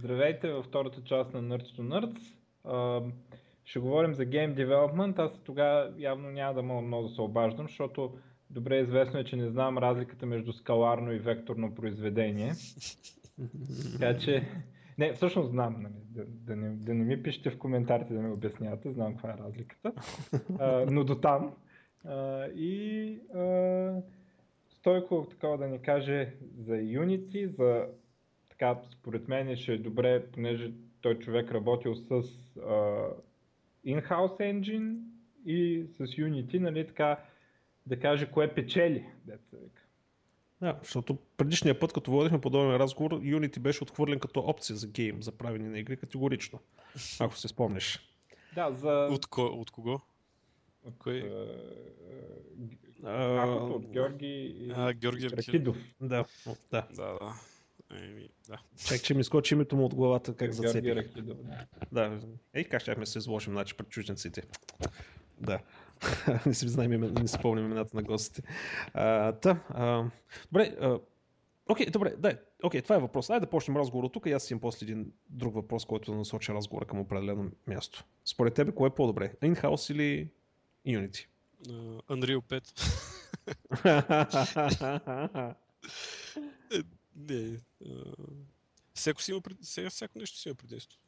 Здравейте във втората част на Nerds to Nerds. Ще говорим за Game Development. Аз тогава явно няма да мога много да се обаждам, защото добре известно е, че не знам разликата между скаларно и векторно произведение. така че... Не, всъщност знам, нали, да, да, не, да не ми пишете в коментарите да ми обяснявате, знам каква е разликата. Но до там. И а, Стойко такова да ни каже за Unity, за така, според мен ще е добре, понеже той човек работил с uh, in-house engine и с Unity, нали така, да каже кое печели, деца вика. Да, защото предишния път, като водихме подобен разговор, Unity беше отхвърлен като опция за гейм, за правене на игри категорично, ако се спомнеш. Да, за... От, ко... от кого? От кой? А, от Георги а, Георги Ракидов. Да, да. Да, да. Еми, да. Чак, че ми скочи името му от главата, как зацепих. Да. Да, ей, как щяхме се изложим, значи, пред чужденците. Да. не си знаем, не си спомням имената на гостите. А, та, а, добре, а, Окей, okay, добре, дай. Окей, okay, това е въпрос. Айде да почнем разговора тук и аз имам после един друг въпрос, който да насоча разговора към определено място. Според тебе, кое е по-добре? In-house или Unity? Uh, Unreal 5. Е, не. Uh, всяко, си има, сега, всяко нещо си има предимство.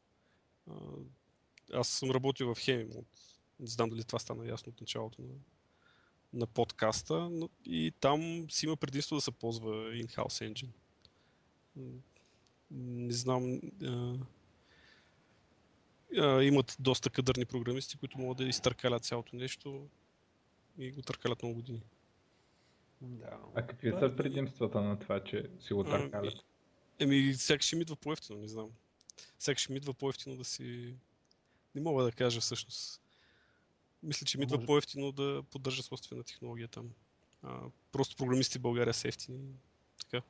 Аз съм работил в Хемим. От, не знам дали това стана ясно от началото на, на подкаста, но и там си има предимство да се ползва in-house engine. Не знам. Uh, Uh, имат доста кадърни програмисти, които могат да изтъркалят цялото нещо и го търкалят много години. Да. А какви са предимствата на това, че си го търкалят? Еми, всяка ще ми идва по-ефтино, не знам. Всяка ще ми идва по-ефтино да си... Не мога да кажа всъщност. Мисля, че ми идва по-ефтино да поддържа собствена технология там. А, просто програмисти в България са ефтини. Така.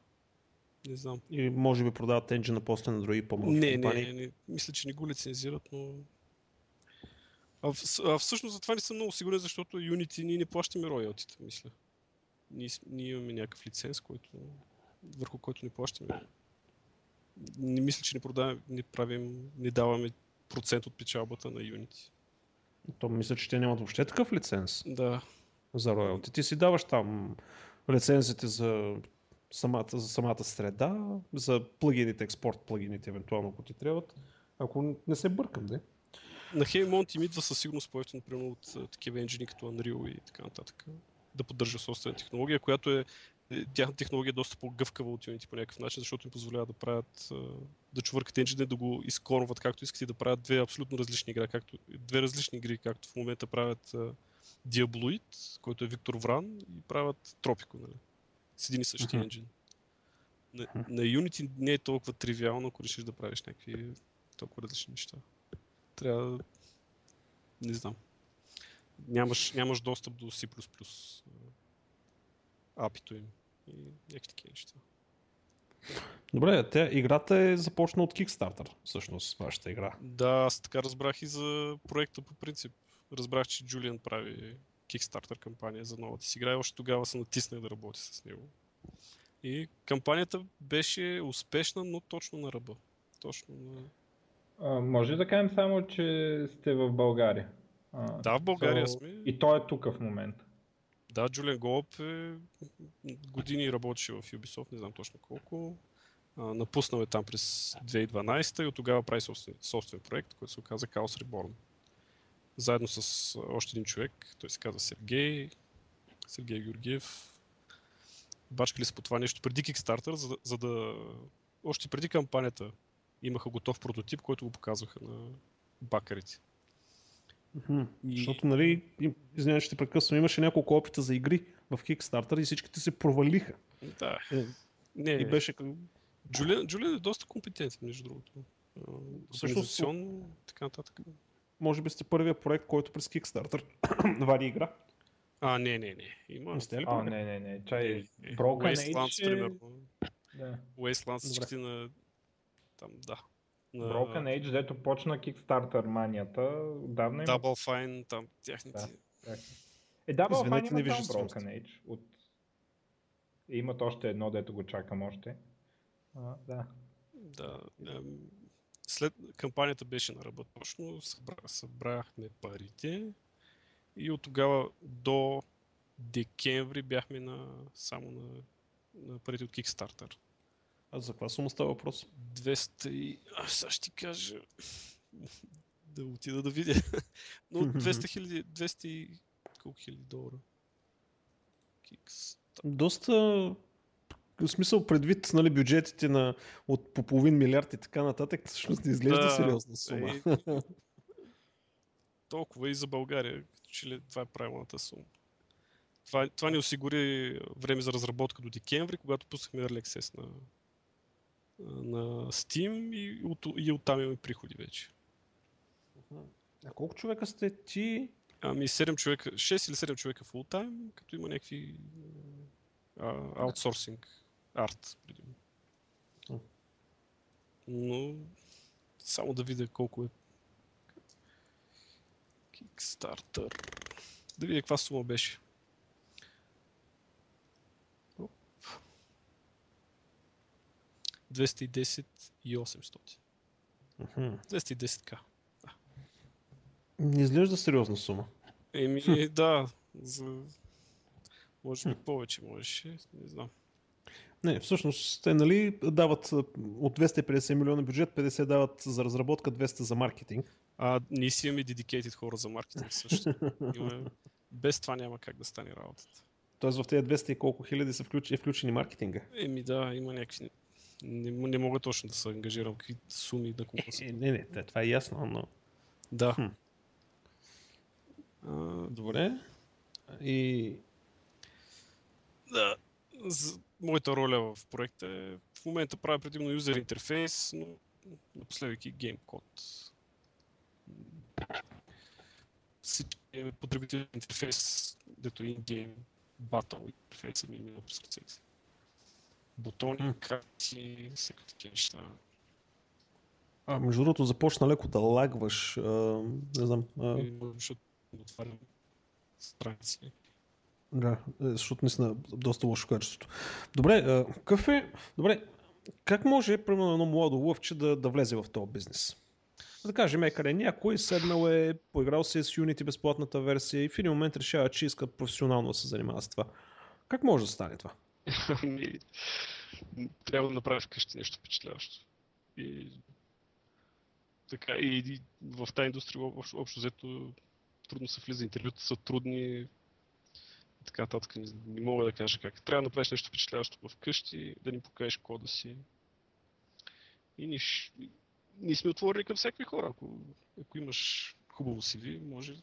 Не знам. И може би продават енджина после на други по-малки не, компании. Не, не, мисля, че не го лицензират, но... А, а всъщност за това не съм много сигурен, защото Unity ние не плащаме роялтите, мисля. Ние, ние имаме някакъв лиценз, който, върху който не плащаме. Не мисля, че не, продаваме, не правим, не даваме процент от печалбата на Unity. То мисля, че те нямат въобще такъв лиценз. Да. За роялти. Ти си даваш там лицензите за самата, за самата среда, за плагините, експорт плагините, евентуално, ако ти трябват. Ако не се бъркам, да. На Heymont им идва със сигурност по например, от такива енджини като Unreal и така нататък. Да поддържа собствена технология, която е тяхната технология е доста по-гъвкава от Unity по някакъв начин, защото им позволява да правят, да чувъркат енджина, да го изкорват както искат и да правят две абсолютно различни игри, както, две различни игри, както в момента правят Diabloid, който е Виктор Вран, и правят Tropico, нали? с един и същи uh-huh. енджин. На, на Unity не е толкова тривиално, ако решиш да правиш някакви толкова различни неща. Трябва не знам. Нямаш, нямаш достъп до C++ апито им и някакви такива неща. Добре, тя, играта е започна от Kickstarter, всъщност, вашата игра. Да, аз така разбрах и за проекта по принцип. Разбрах, че Джулиан прави Kickstarter кампания за новата си игра и още тогава се натиснах да работи с него. И кампанията беше успешна, но точно на ръба. Точно на... А, може да кажем само, че сте в България. А, да, в България so... сме. И той е тук в момента. Да, Джулиан Голуб е години работеше в Ubisoft, не знам точно колко. А, напуснал е там през 2012 и от тогава прави собствен, собствен проект, който се оказа Chaos Reborn. Заедно с още един човек, той се казва Сергей, Сергей Георгиев. Бачкали се по това нещо преди Kickstarter, за, за да... Още преди кампанията имаха готов прототип, който го показваха на бакарите. Mm-hmm. И... Защото, нали, извинявай, ще прекъсвам, имаше няколко опита за игри в Kickstarter и всичките се провалиха. Да. Е, не, и беше... Джулиан, Джулиан е доста компетентен, между другото. Всъщност, така нататък. Може би сте първият проект, който през Kickstarter вади игра. А, не, не, не. Има... Не сте ли а, не, не, не. Чай, Broken Wastelands, примерно. Да. Wastelands, всичките на... Там, да. Broken Age, дето почна Kickstarter манията, отдавна има... Double Fine, там, тяхните... Да, е, Double Fine има там Broken Age. От... Имат още едно, дето го чакам още. А, да. Да. Ем... след кампанията беше на работа точно, събра, събрахме парите и от тогава до декември бяхме на, само на, на парите от Kickstarter. А за каква сума става въпрос? 200 и... Аз сега ще ти кажа... да отида да видя. Но 200 хиляди... 200 и... колко хиляди долара? Kickstarter. Доста в смисъл предвид нали, бюджетите на от по половин милиард и така нататък, всъщност не изглежда Да, сериозна сума. Е, толкова и за България, че ли това е правилната сума. Това, това ни осигури време за разработка до декември, когато пуснахме Early Access на, на Steam и, от, и оттам имаме приходи вече. А колко човека сте ти? Ами 7 човека, 6 или 7 човека full time, като има някакви аутсорсинг арт. предимно. Но само да видя колко е Kickstarter. Да видя каква сума беше. 210 и 800. Мгм. 210к. Не изглежда сериозна сума. Еми, да, за... Може би повече можеше, не знам. Не, всъщност те нали дават от 250 милиона бюджет, 50 дават за разработка, 200 за маркетинг. А ние си имаме dedicated хора за маркетинг също. Имаме... Без това няма как да стане работата. Тоест в тези 200 и колко хиляди са включени, е включен и маркетинга. Еми да, има някакви... Не, не мога точно да се ангажирам какви суми да колко са. Е, не, не, това е ясно, но... Да. Хм. А, Добре. И... да. За моята роля в проекта е в момента правя предимно юзер интерфейс, но напоследък и гейм код. Всички потребителен интерфейс, дето и гейм батъл интерфейса ми мина през ръцете. Бутони, карти, всякакви неща. А, между другото, започна леко да лагваш. А, не знам. А, И, Защото отварям страници. да, е, защото наистина доста лошо качеството. Добре, какъв е... Добре, как може, примерно, едно младо лъвче да, да влезе в този бизнес? Да кажем, е къде някой седнал е, поиграл се с Unity безплатната версия и в един момент решава, че иска професионално да се занимава с това. Как може да стане това? Трябва да направиш вкъщи нещо впечатляващо. И така, и, и в тази индустрия общо, общо взето трудно се влиза, интервюта са трудни и така нататък. Не, не мога да кажа как. Трябва да направиш нещо впечатляващо вкъщи, да ни покажеш кода си. И ни, ш- ние сме отворени към всякакви хора. Ако, ако имаш хубаво CV, може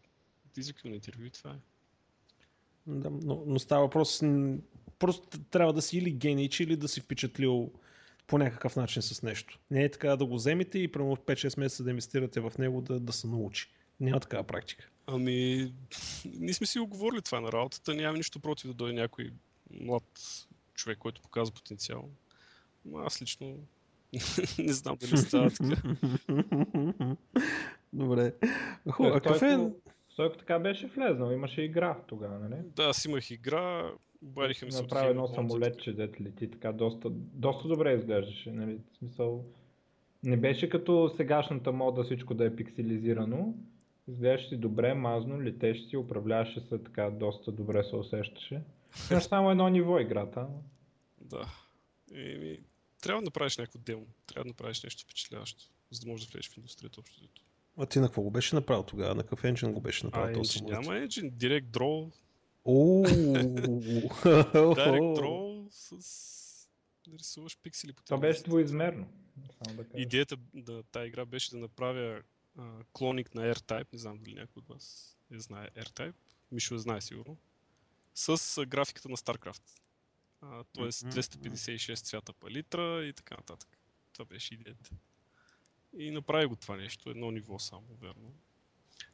да извикаме на интервю и това е. Да, но, но става въпрос, просто трябва да си или генич, или да си впечатлил по някакъв начин с нещо. Не е така да го вземете и прямо в 5-6 месеца да инвестирате в него да, да се научи. Няма такава практика. Ами, ние сме си оговорили това на работата. Нямам нищо против да дойде някой млад човек, който показва потенциал. Но аз лично не знам дали става така. Добре. Хубаво, а какъв е... Стойко така беше влезнал, имаше игра тогава, нали? Да, аз имах игра, обадиха ми се Направи едно самолетче, дето лети, така доста, доста добре изглеждаше, нали? В смисъл, не беше като сегашната мода всичко да е пикселизирано. Изглеждаше си добре, мазно, летеше си, управляваше се така, доста добре се усещаше. Имаш само едно ниво играта. Да. Еми, трябва да направиш някакво демо. Трябва да направиш нещо впечатляващо, за да можеш да влезеш в индустрията общо. А ти на какво го беше направил тогава? На какъв енджин го беше А, направил този самолет? няма Direct Draw, Ооо! Direct Draw с... рисуваш пиксели по Това беше двоизмерно. Да. Идеята на тази игра беше да направя а, клоник на R-Type, не знам дали някой от вас не знае R-Type, Мишо знае сигурно, с а, графиката на StarCraft. А, тоест Мгм. 256 цвята палитра и така нататък. Това беше идеята. И направи го това нещо, едно ниво само, верно.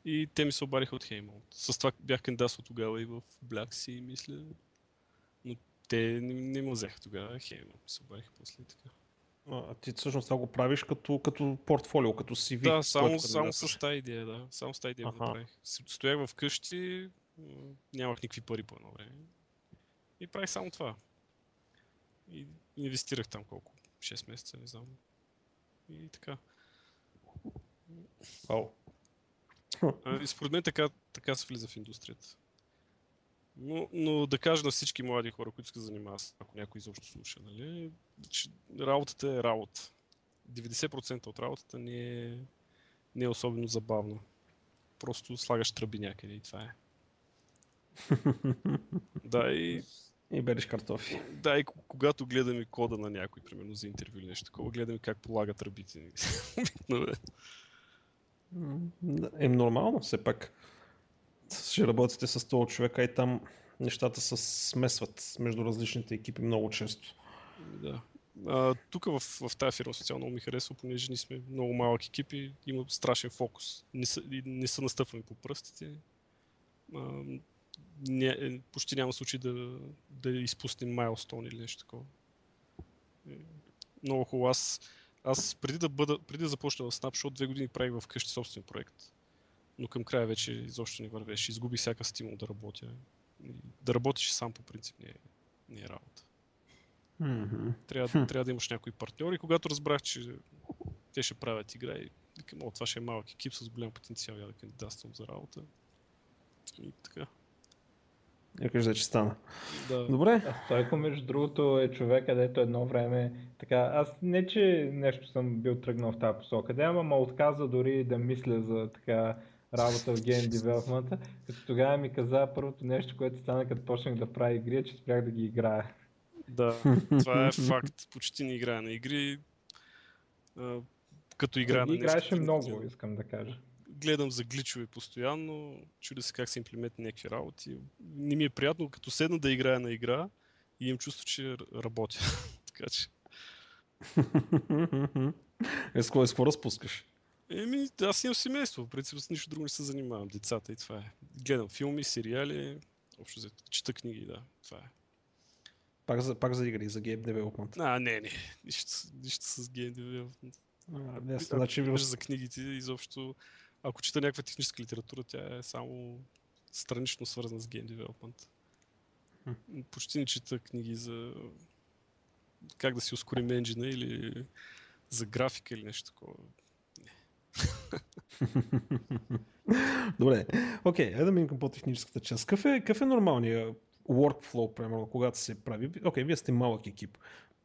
И те ми се обадиха от Хеймонт. С това бях кандидатствал тогава и в Sea, мисля. Но те не, не ме взеха тогава. Хеймонт се обадиха после така. А ти всъщност това го правиш като, като портфолио, като CV. Да, само, само с тази идея, да. Само с тази идея го Аха. направих. Стоях вкъщи, нямах никакви пари по едно време. И правих само това. И инвестирах там колко? 6 месеца, не знам. И така. Ау. А, И според мен така, така се влиза в индустрията. Но, но да кажа на всички млади хора, които се занимават, ако някой изобщо слуша, нали, че работата е работа. 90% от работата не е, не е особено забавна. Просто слагаш тръби някъде и това е. Да, и, И береш картофи. да, и ко- когато гледаме кода на някой, примерно за интервю или нещо такова, гледаме как полага тръбите. Е. Да, нормално, все пак. Ще работите с този човека и там нещата се смесват между различните екипи много често. Да. А, тук в, в тази фирма много ми харесва, понеже ние сме много малък екип и има страшен фокус. Не са, не са настъпвани по пръстите. А, не, почти няма случай да, да изпуснем майлстон или нещо такова. Е, Много хубаво. Аз, аз преди да, бъда, преди да започна в Snapshot, две години правих в къщи собствен проект. Но към края вече изобщо не вървеше. Изгубих всяка стимул да работя. И Да работиш сам по принцип не е, не е работа. Мгм. Трябва, трябва да имаш някой партньор и когато разбрах, че те ще правят игра и викам, о, това ще е малък екип с голям потенциал, я да кандидатствам за работа. И така. Я кажа, че стана. Да. Добре. А Стойко, между другото, е човек, където едно време, така, аз не, че нещо съм бил тръгнал в тази посока, да, ама ме отказа дори да мисля за така работа в гейм девелопмента, като тогава ми каза първото нещо, което стана като почнах да правя игри, е, че спрях да ги играя. да, това е факт. Почти не играя на игри. А, като играя на Преди нещо. играеше много, искам да кажа. Гледам за гличове постоянно, чудя се как се имплементни някакви работи. Не ми е приятно, като седна да играя на игра и имам чувство, че работя. така че. Е, с какво разпускаш? Еми, аз имам семейство. В принцип с нищо друго не се занимавам. Децата и това е. Гледам филми, сериали, общо взето. Чета книги, да. Това е. Пак за, пак за игри, за гейм девелопмент. А, не, не. Нищо, нищо с гейм девелопмент. А, ясно, значи за книгите, изобщо, ако чета някаква техническа литература, тя е само странично свързана с гейм девелопмент. Почти не чета книги за как да си ускорим енджина или за графика или нещо такова. Добре, окей, okay, да минем към по-техническата част. Какъв е, какъв е нормалният workflow, примерно, когато се прави? Окей, okay, вие сте малък екип.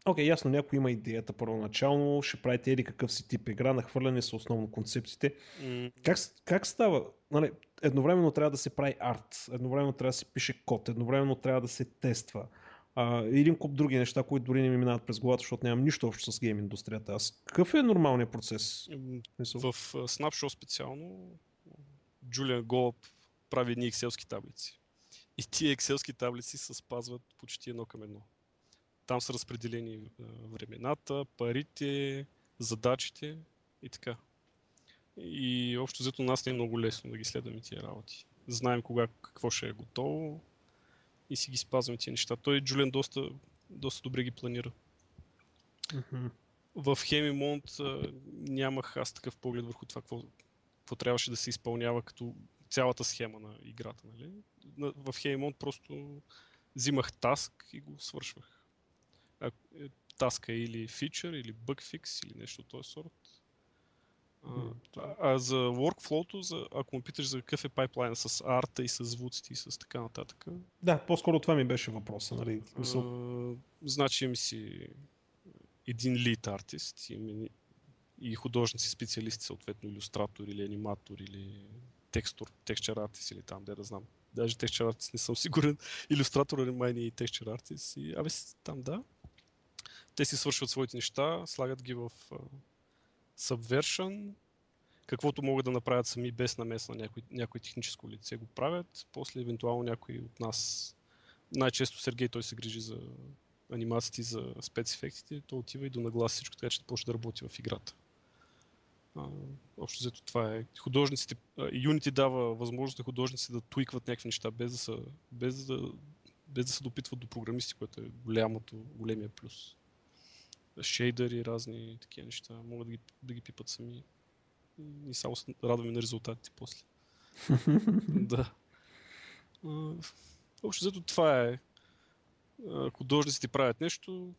Окей, okay, ясно, някой има идеята първоначално, ще правите или какъв си тип игра, нахвърляне са основно концепциите. М, Как, как става? Нали, едновременно трябва да се прави арт, едновременно трябва да се пише код, едновременно трябва да се тества. А, един куп други неща, които дори не ми минават през главата, защото нямам нищо общо с гейм индустрията. Аз какъв е нормалният процес? В Snapshot специално Джулиан Голуб прави едни екселски таблици. И тия екселски таблици се спазват почти едно към едно. Там са разпределени времената, парите, задачите и така. И общо взето нас не е много лесно да ги следваме тия работи. Знаем кога какво ще е готово и си ги спазваме тия неща. Той Джулиан доста, доста добре ги планира. Мгм. В Хемимонт нямах аз такъв поглед върху това, какво, какво трябваше да се изпълнява като цялата схема на играта. Нали? На- В Хемимонт просто взимах таск и го свършвах. Е, таска или фичър, или бъг фикс, или нещо от този сорт. А, а, за workflow за, ако ме питаш за какъв е пайплайна с арта и с звуците и с така нататък, Да, по-скоро това ми беше въпроса. Нали? А, значи имам си един лид артист и художници, специалисти, съответно иллюстратор или аниматор или текстор, текстчер артист или там, де да знам. Даже текстчер артист не съм сигурен. Иллюстратор май не и текстчер артист. И, абе, там да. Те си свършват своите неща, слагат ги в а, Subversion, каквото могат да направят сами без намеса на някой, някой техническо лице го правят. После евентуално някой от нас най-често Сергей той се грижи за анимациите, за спецефектите, то отива и до нагласа всичко, така че почне да работи в играта. А, общо взето това е. Художниците, Unity дава възможност на художниците да туикват някакви неща, без да, са, без да, без да се допитват до програмисти, което е голямото, големия плюс. Шейдъри, разни такива неща, могат да ги, да ги пипат сами. И само се радваме на резултатите после. да. А, Общо взето това е. А, Художниците правят нещо,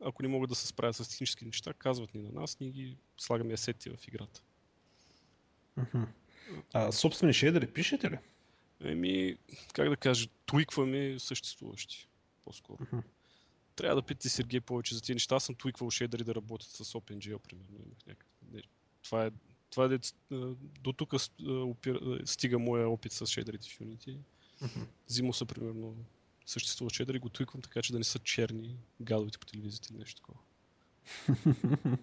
ако не могат да се справят с технически неща, казват ни на нас, ние ги слагаме асети в играта. А собствени шейдери пишете ли? Еми, как да кажа, твикваме съществуващи, по-скоро. Трябва да питате Сергей повече за тези неща. Аз съм твиквал шейдери да работят с OpenGL, примерно. Това е, това е а, до тук а, а, стига моя опит с шейдерите в Unity. Мгм. Взимал са, примерно, съществува шейдери, го твиквам така, че да не са черни гадовите по телевизията или нещо такова.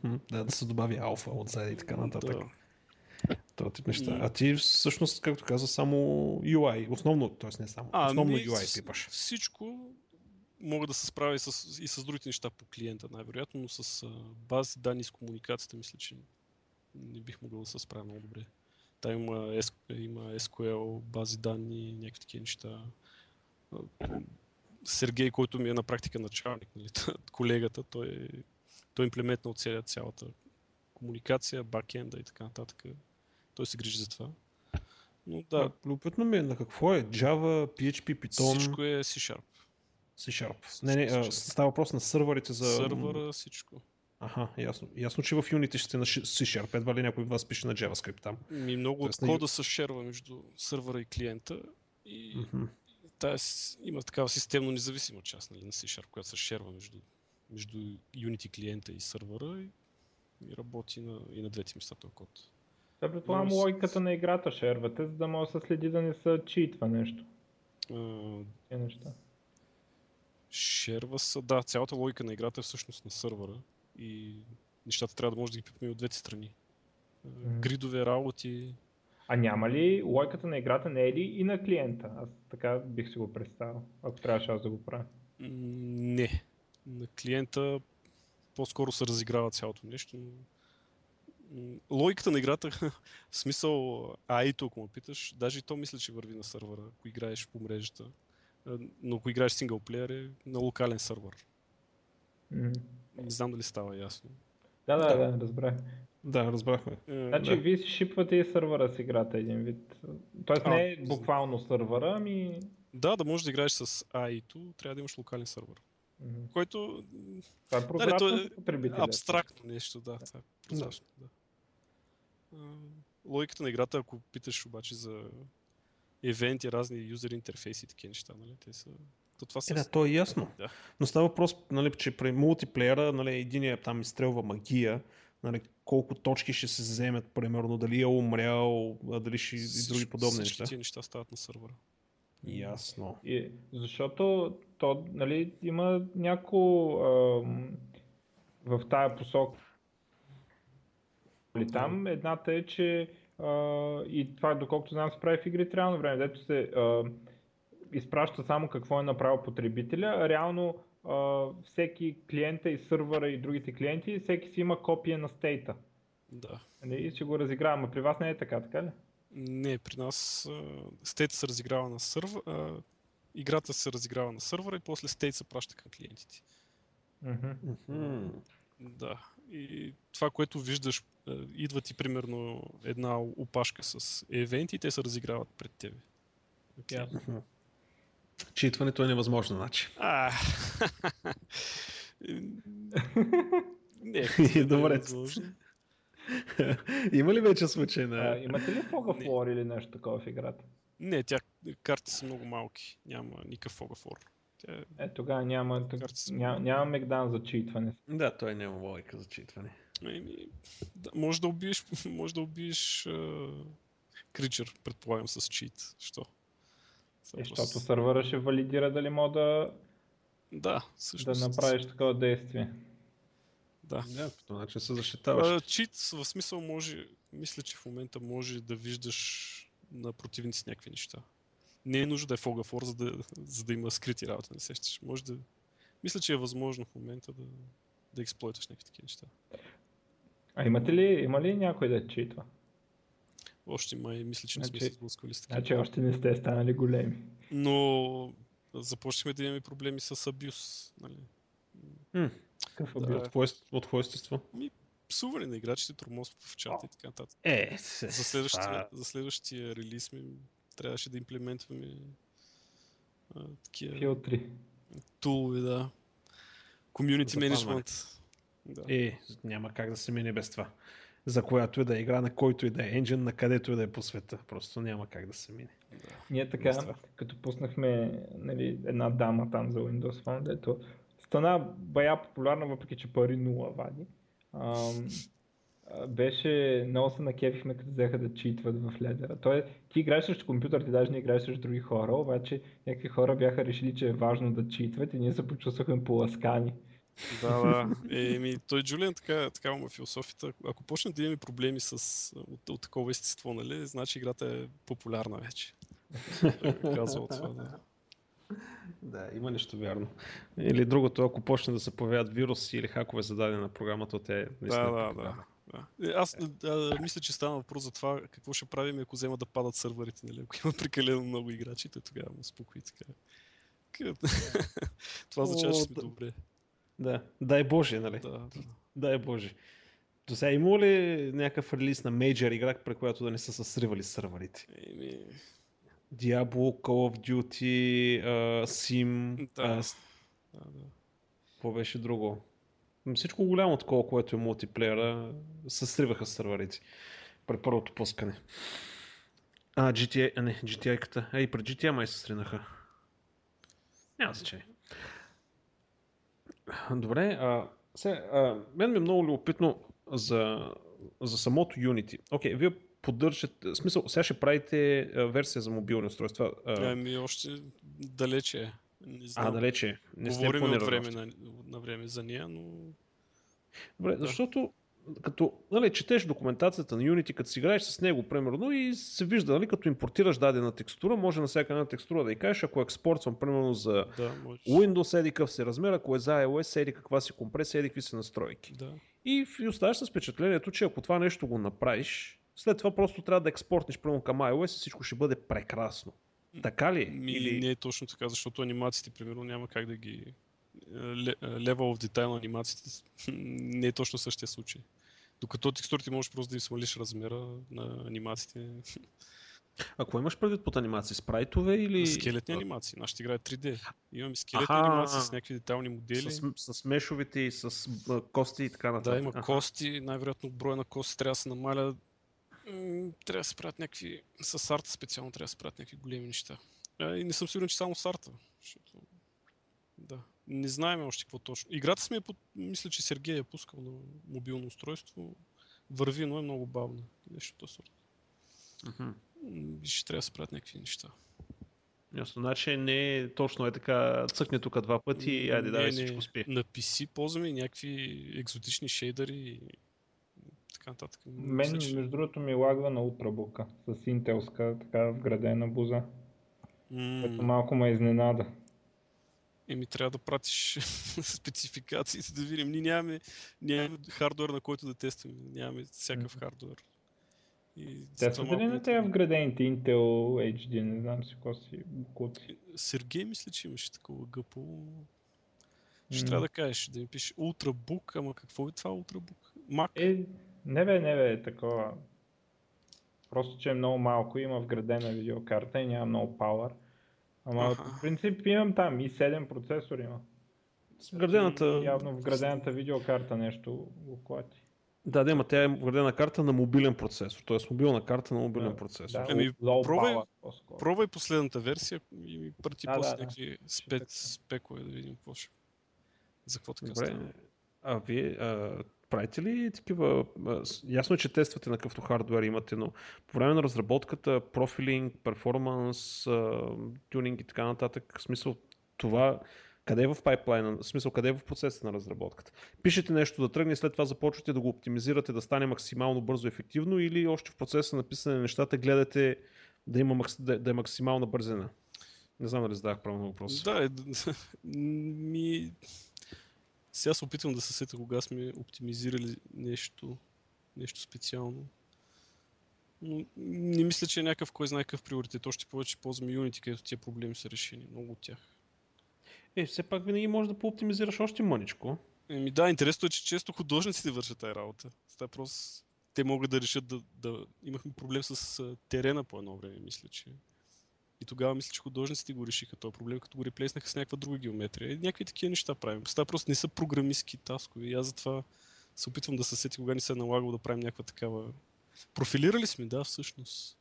да, да се добави алфа отзад и така нататък. Да. Това тип неща. А ти всъщност, както каза, само UI. Основно, т.е. не само. основно ами, UI пипаш. Всичко мога да се справя и с, и с другите неща по клиента, най-вероятно, но с а, бази данни с комуникацията, мисля, че не бих могъл да се справя много добре. Там има, S, има SQL, бази данни, някакви такива неща. Сергей, който ми е на практика началник, нали, колегата, той, той е имплементнал цялата, цялата комуникация, бакенда и така нататък. Той се грижи за това. Но да, Да. Любопитно ми е на какво е Java, PHP, Python, всичко е C-Sharp. C-Sharp. Не, не, а, става въпрос на сървърите за... Сървъра, всичко. Аха, ясно. Ясно, че в Unity ще сте на Ш- C-Sharp. Едва ли някой от вас пише на JavaScript там. Ми много от Тоест на кода се шерва между сървъра и клиента и Мгм. тая, има такава системно независима част нали, на C-Sharp, която се шерва между, между Unity клиента и сървъра и, и работи на, и на двете места този код. Да, предполагам Но с- логиката на играта шервате, за да може да се следи да не се читва нещо. А, Тези неща. Шерва са, да, цялата логика на играта е всъщност на сървъра и нещата трябва да може да ги пипаме от двете страни. Мгм. Гридове работи, А няма ли логиката на играта не е ли и на клиента? Аз така бих си го представил, ако трябваше аз да го правя. Не. На клиента по-скоро се разиграва цялото нещо. Логиката на играта, в смисъл AI-то, ако ме питаш, даже и то мисля, че върви на сървъра, ако играеш по мрежата. А, Но ако играеш синглплеер е на локален сървър. М. Не знам дали става ясно. Да, да, Да. да, разбрах. Да, разбрахме. Е, Значи да. вие си шипвате и сървъра с играта един вид. Тоест А, не е буквално сървъра, ами... Да, да можеш да играеш с AI-то, трябва да имаш локален сървър. Мгм. Който Това е то прозрачно е за потребителя. абстрактно нещо, да. Това е прозрачно, да. А, Логиката на играта, ако питаш обаче за евенти, разни юзер интерфейси и такива неща, нали? Те са... То това са... Е, да, то е ясно. Да. Но става въпрос, нали, че при мултиплеера, нали, единия там изстрелва магия, нали, колко точки ще се вземат, примерно, дали е умрял, дали ще и други подобни всички неща. тия неща стават на сървъра. Ясно. И, защото то, нали, има няколко ам, в тая посока. Или там едната е, че и това доколкото знам се прави в игри в реално време, дето се а, изпраща само какво е направил потребителя, реално а, всеки клиента и сървъра и другите клиенти, всеки си има копия на стейта. Да. Нали, и си го разиграваме. При вас не е така, така ли? Не, при нас стейт се разиграва на сървър, играта се разиграва на сървъра и после стейт се праща към клиентите. Мгм. Мгм. Да. И това, което виждаш, е, идва ти примерно една опашка с евенти и те се разиграват пред тебе. Ясно. Читването е невъзможно, значи. А, не, Добре. е възможно. Има ли вече случай А, на... имате ли фога Не. или нещо такова в играта? Не, тя, картите са много малки. Няма никакъв фогафор. Тя е Е, тогава няма, няма, няма мегдан за читване. Да, той няма логика за читване. Еми, да, може да убиеш, може да убиеш кричър, предполагам, с чит. Що? И защото сървъра ще валидира дали мога да, Да, да всъщност. направиш такова действие. Да. Да, по този начин се защитаваш. А, чит в смисъл може, мисля, че в момента може да виждаш на противници някакви неща. Не е нужно да е фогафор, за да, за да има скрити работи, не сещаш. Може да... Мисля, че е възможно в момента да, да експлойтваш някакви такива неща. А имате ли, има ли някой да читва? Още май, мисля, че не сме Значи- се сблъскали с такива. Значи още не сте станали големи. Но започнахме да имаме проблеми с абюз. Нали? М, Какъв Да. От кое, от кое естество? Псуване на играчите, тормоз в чата и така нататък. Е, За следващия, за следващия релиз ми трябваше да имплементваме а, такива Филтри. тулове, да. Community management. Да. Е, няма как да се мине без това. за която и да е игра, на който и да е енджин, на където и да е по света. Просто няма как да се мине. Ние така, като пуснахме нали, една дама там за Windows Phone, дето стана бая популярна, въпреки че пари нула вади. Ам, беше, много се накефихме, като взеха да читват в ледера. Той, ти играеш срещу компютър, ти даже не играеш срещу други хора, обаче някакви хора бяха решили, че е важно да читват и ние се почувствахме поласкани. Да, да. Еми, той Джулиан така, така има философията. Ако почне да имаме проблеми с, от, от такова естество, нали, значи играта е популярна вече. Казва това, да. Да, има нещо вярно. Или другото, ако почне да се появяват вируси или хакове зададени на програмата, те наистина да, да, да. Да. Е, аз да, мисля, че стана въпрос за това какво ще правим, ако взема да падат сървърите, нали? ако има прекалено много играчи, то тогава му спокои така. това означава, че сме добре. Да, дай Боже, нали? Да, да. Дай Боже. До сега има ли някакъв релиз на мейджор игра, при която да не са се сривали сървърите? Еми... Diablo, Call of Duty, uh, Sim... Да. Uh, да, да. Какво беше друго? Всичко голямо такова, което е мултиплеера, се сриваха сървърите при първото пускане. А, GTA, а не, GTA-ката. А и при GTA май се сринаха. Няма значение. Добре, а, сега, а, мен ми е много любопитно за, за самото Unity. Окей, okay, вие поддържате, смисъл, сега ще правите версия за мобилни устройства. Ами още далече е. Не знам. А, далече. Не Говорим от време на, на време за нея, но... Добре, да. защото като нали, четеш документацията на Unity, като си играеш с него, примерно, и се вижда, нали, като импортираш дадена текстура, може на всяка една текстура да и кажеш, ако експортвам, примерно, за да, Windows, еди какъв се размер, ако е за iOS, еди каква си компресия, еди какви са настройки. Да. И, и оставаш с впечатлението, че ако това нещо го направиш, след това просто трябва да експортниш примерно към iOS и всичко ще бъде прекрасно. Така ли? Ми, Или... Не е точно така, защото анимациите, примерно, няма как да ги level of detail на анимациите не е точно същия случай. Докато текстурите можеш просто да им свалиш размера на анимациите. Ако имаш предвид под анимации, спрайтове или... Скелетни анимации. Нашата игра е 3D. Имаме скелетни Аха, анимации с някакви детални модели. С, с мешовите и с кости и така нататък. Да, има Аха. кости. Най-вероятно броя на кости трябва да се намаля. Трябва да се правят някакви... С арта специално трябва да се правят някакви големи неща. И не съм сигурен, че само с арта. Защото... Да. Не знаем още какво точно. Играта сме, под... мисля, че Сергей е пускал на мобилно устройство. Върви, но е много бавно. Нещо то сорт. Uh-huh. Ще трябва да се правят някакви неща. Ясно, значи не е точно е така, цъкне тук два пъти и айде да всичко спи. На PC ползваме някакви екзотични шейдъри и така нататък. Мен, между другото, ми лагва на ултрабука с интелска, така вградена буза. Mm. Което малко ме изненада. Еми, трябва да пратиш спецификациите да видим. Ние нямаме, нямаме хардвер, на който да тестваме. Нямаме всякакъв хардвер. И Тествате ли на тези вградените Intel HD, не знам си какво си кути? Сергей мисля, че имаше такова гъпо. Ще mm. трябва да кажеш, да ми пише Ultrabook, ама какво е това Ultrabook? Mac? Е, не бе, не бе, такова. Просто, че е много малко, има вградена видеокарта и няма много power. Ама по принцип имам там и 7 процесор има. С вградената... Явно вградената видеокарта нещо го клати. Да, да, тя е вградена карта на мобилен процесор, т.е. мобилна карта на мобилен да, процесор. Да, ами, пробвай, пробвай последната версия и ми прати да, после да, някакви да. спек, спекове да видим какво ще. За какво така Добре. става. А вие а, правите ли такива... Ясно е, че тествате на какъвто хардвер имате, но по време на разработката, профилинг, перформанс, тюнинг и така нататък, в смисъл това къде е в пайплайна, в смисъл къде е в процеса на разработката. Пишете нещо да тръгне, след това започвате да го оптимизирате, да стане максимално бързо ефективно или още в процеса на писане на нещата гледате да, има, да, да е максимална бързина. Не знам дали задах правилно въпрос. Да, е, ми... Сега се опитвам да се сета кога сме оптимизирали нещо, нещо специално. Но не мисля, че е някакъв кой знае какъв приоритет. Още повече ползваме Unity, където тия проблеми са решени. Много от тях. Е, все пак винаги можеш да пооптимизираш още мъничко. Еми да, интересно е, че често художниците вършат тази работа. Това просто те могат да решат да, да... Имахме проблем с терена по едно време, мисля, че и тогава мисля, че художниците го решиха този проблем, като го реплеснаха с някаква друга геометрия. И някакви такива неща правим. Това просто не са програмистски таскови. И аз затова се опитвам да се сети кога ни се е налагало да правим някаква такава... Профилирали сме, да, всъщност.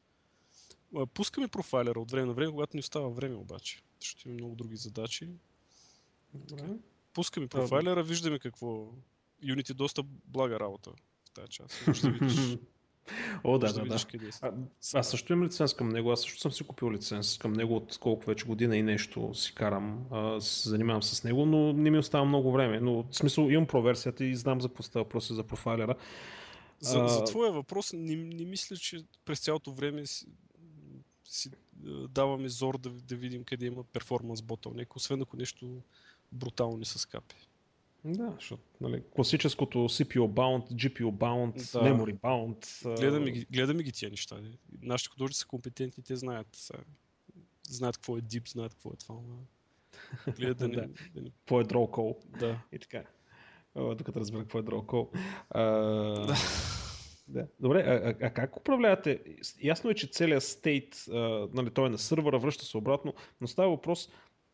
Пускаме профайлера от време на време, когато ни остава време обаче. Защото има много други задачи. Добре. Пускаме профайлера, виждаме какво... Unity е доста блага работа в тази част. Може да видиш, О, да, да, да. А, аз също имам лиценз към него, аз също съм си купил лиценз към него от колко вече година и нещо си карам, а, се занимавам с него, но не ми остава много време. Но в смисъл имам проверсията и знам за какво става въпрос за профайлера. За, А, за твоя въпрос, не, не мисля, че през цялото време си, си даваме зор да, да видим къде има перформанс bottleneck, освен ако нещо брутално не се скапи. Да, защото нали, класическото CPU bound, GPU bound, Да. memory bound. Гледаме ги, гледаме ги тия неща. Не? Нашите художници са компетентни, те знаят. Са, знаят какво е дип, знаят какво е това. ама Гледат да не... Да. да, не Какво е draw call да. и така. Докато разбера какво е draw call. А, Да. Добре, а, а, а как управлявате? Ясно е, че целият стейт, а, нали, той е на сървъра, връща се обратно, но става въпрос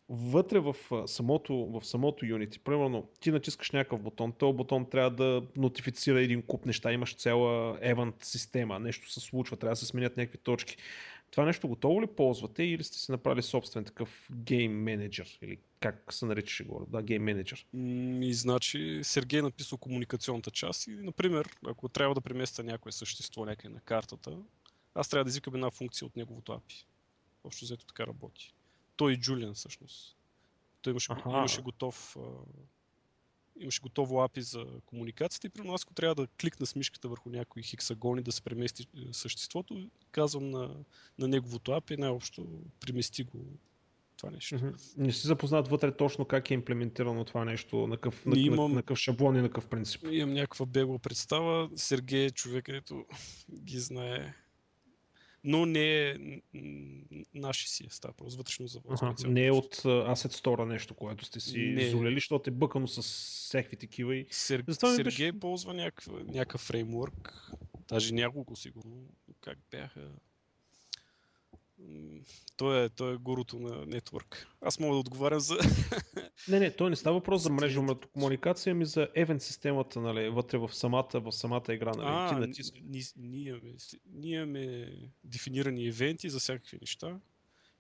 вътре в самото, в самото Unity. Примерно, ти натискаш някакъв бутон, този бутон трябва да нотифицира един куп неща, имаш цяла event система, нещо се случва, трябва да се сменят някакви точки. Това нещо готово ли ползвате или сте си направили собствен такъв гейм менеджер? Или как се наричаше горе? Да, гейм менеджер. И значи Сергей написал комуникационната част и, например, ако трябва да преместя някое същество някъде на картата, аз трябва да извикам една функция от неговото API. Общо взето така работи. Той и Джулиан всъщност. Той имаше, Аха. имаше готов имаше готово API за комуникацията и при нас, ако трябва да кликна с мишката върху някои хексагони да се премести е, съществото, казвам на, на неговото API, най-общо премести го това нещо. Не си запознат вътре точно как е имплементирано това нещо, на какъв, на, имам- на какъв шаблон и на какъв принцип. Имам някаква бегла представа. Сергей е човек, където ги знае. Но не е наши си е става, просто вътрешно за специално. не е от Asset Store нещо, което сте си Не. зулели, защото е бъкано с всякакви такива и... Сер... Затова Сергей беше- ползва някакъв, някакъв фреймворк, даже няколко сигурно, как бяха. Той е, той е гурото на нетворк. Аз мога да отговарям за... Не, не, той не става въпрос за клиентите. комуникация, ами за евент системата, нали, вътре в самата, в самата игра, нали, ти а, натискаш. ние, ние, имаме, ние имаме дефинирани евенти за всякакви неща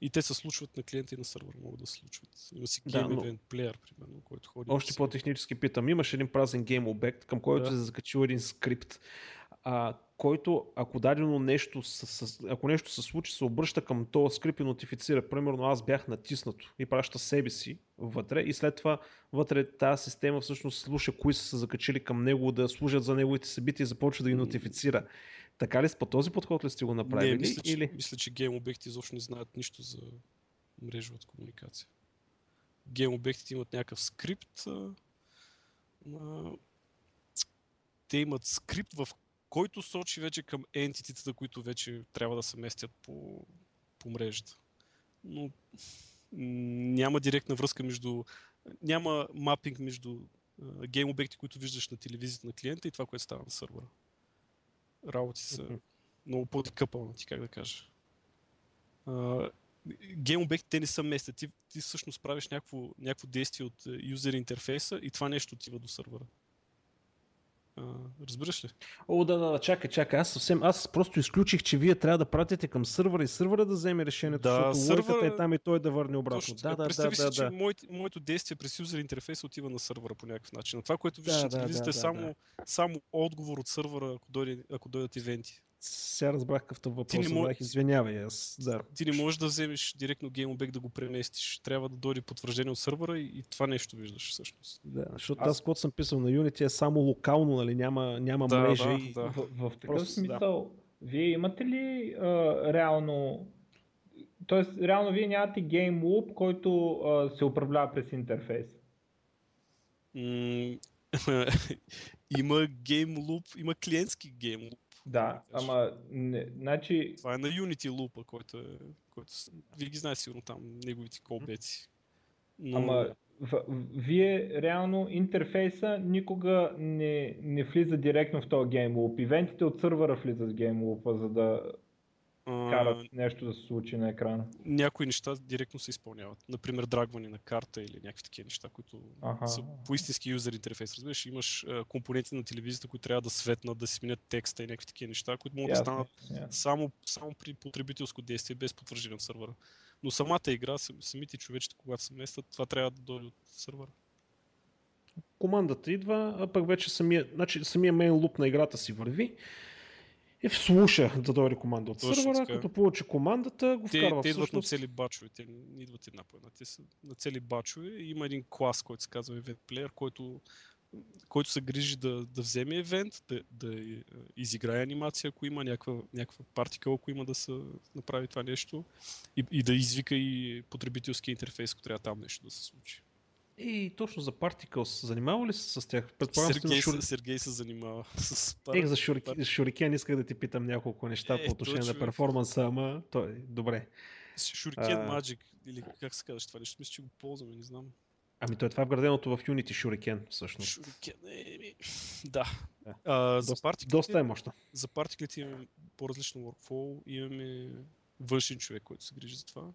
и те се случват на клиента и на сървъра, могат да се случват. Има си Да, Game но- Event Player, примерно, който ходи. Още по-технически питам. Имаш един празен гейм обект, към който Да. се закачил един скрипт, а, който ако дадено нещо, с, с, ако нещо се случи, се обръща към този скрипт и нотифицира. Примерно аз бях натиснато и праща себе си вътре и след това вътре тази система всъщност слуша кои са се закачили към него да служат за неговите събития и започва да ги нотифицира. Така ли по този подход ли сте го направили? Не, мисля, че, или? мисля, че гейм обекти изобщо не знаят нищо за мрежовата комуникация. Гейм обектите имат някакъв скрипт. Те имат скрипт, в който сочи вече към ентитите, които вече трябва да се местят по, по мрежата. Но няма директна връзка между... Няма мапинг между а, гейм обекти, които виждаш на телевизията на клиента и това, което става на сървъра. Работи са много по-декъпълнати, как да кажа. А, гейм обекти те не са местят. Ти, ти всъщност правиш някакво, някакво действие от юзер интерфейса и това нещо отива до сървъра. Разбираш ли? О, да, да, да, чакай, чакай. Аз съвсем, аз просто изключих, че вие трябва да пратите към сървъра и сървъра да вземе решението, Да, защото логиката сървъра- е там и той да върне обратно. Точно Да, да, Представи да, си, да, че да. моето, моето действие през юзер интерфейса отива на сървъра по някакъв начин. А това, което виждаш Да, на да, телевизията да, е само, да. само отговор от сървъра, ако, дойде, ако дойдат ивенти. Сега разбрах какъв въпрос. не мож- Забрах, извинявай, аз. Да. Ти не можеш да вземеш директно GameObject да го преместиш. Трябва да дойде потвърждение от сървъра и, и това нещо виждаш всъщност. Да, защото Аз- аз, когато съм писал на Unity е само локално, нали, няма, няма Да, мрежа да, и... да. В, в такъв Просто, да. смисъл, вие имате ли а, реално... Тоест, реално вие нямате гейм луп, който а, се управлява през интерфейс. М, има Game Loop, има клиентски Game Loop. Да, ама, не, значи, Това е на Unity лупа, който е... Който, вие ги знаете сигурно там, неговите колбеци. Но... ама, в, вие реално интерфейса никога не, не влиза директно в този гейм луп. Ивентите от сървъра влизат в гейм лупа, за да... карат нещо да се случи на екрана. Някои неща директно се изпълняват. Например, драгване на карта или някакви такива неща, които Аха. са по истински юзер интерфейс. Разбираш, имаш компоненти на телевизията, които трябва да светнат, да си сменят текста и някакви такива неща, които могат да станат ясно. само, само при потребителско действие, без потвърждение от сървъра. Но самата игра, сам- самите човечета, когато се местят, това трябва да дойде от сървъра. командата идва, а пък вече самия, значи, самия мейн луп на играта си върви и слуша да дойде команда от сървъра, като получи командата, го Те, вкарва те идват на всъщност. цели бачове, те идват една по една. Те са на цели бачове. Има един клас, който се казва Event Player, който, който се грижи да, да вземе евент, да, да е, изиграе анимация, ако има някаква, някаква партикъл, ако има да се направи това нещо. И, и да извика и потребителски интерфейс, ако трябва там нещо да се случи. И точно за Particles, занимава ли се с тях? Предполагам, Сергей, шур... се- Сергей се занимава с пар... Ех, за шурики... Шурикен исках да ти питам няколко неща Е, по отношение на човек. перформанса, ама той добре. Shuriken А. Magic, или как се казваш това нещо, мисля, че го ползваме, не знам. Ами той това е вграденото в Unity Shuriken, всъщност. Shuriken, е, ми... да. Да. А, за, Доста, доста е мощно. за партиклите имаме по-различно workflow, имаме външен човек, който се грижи за това.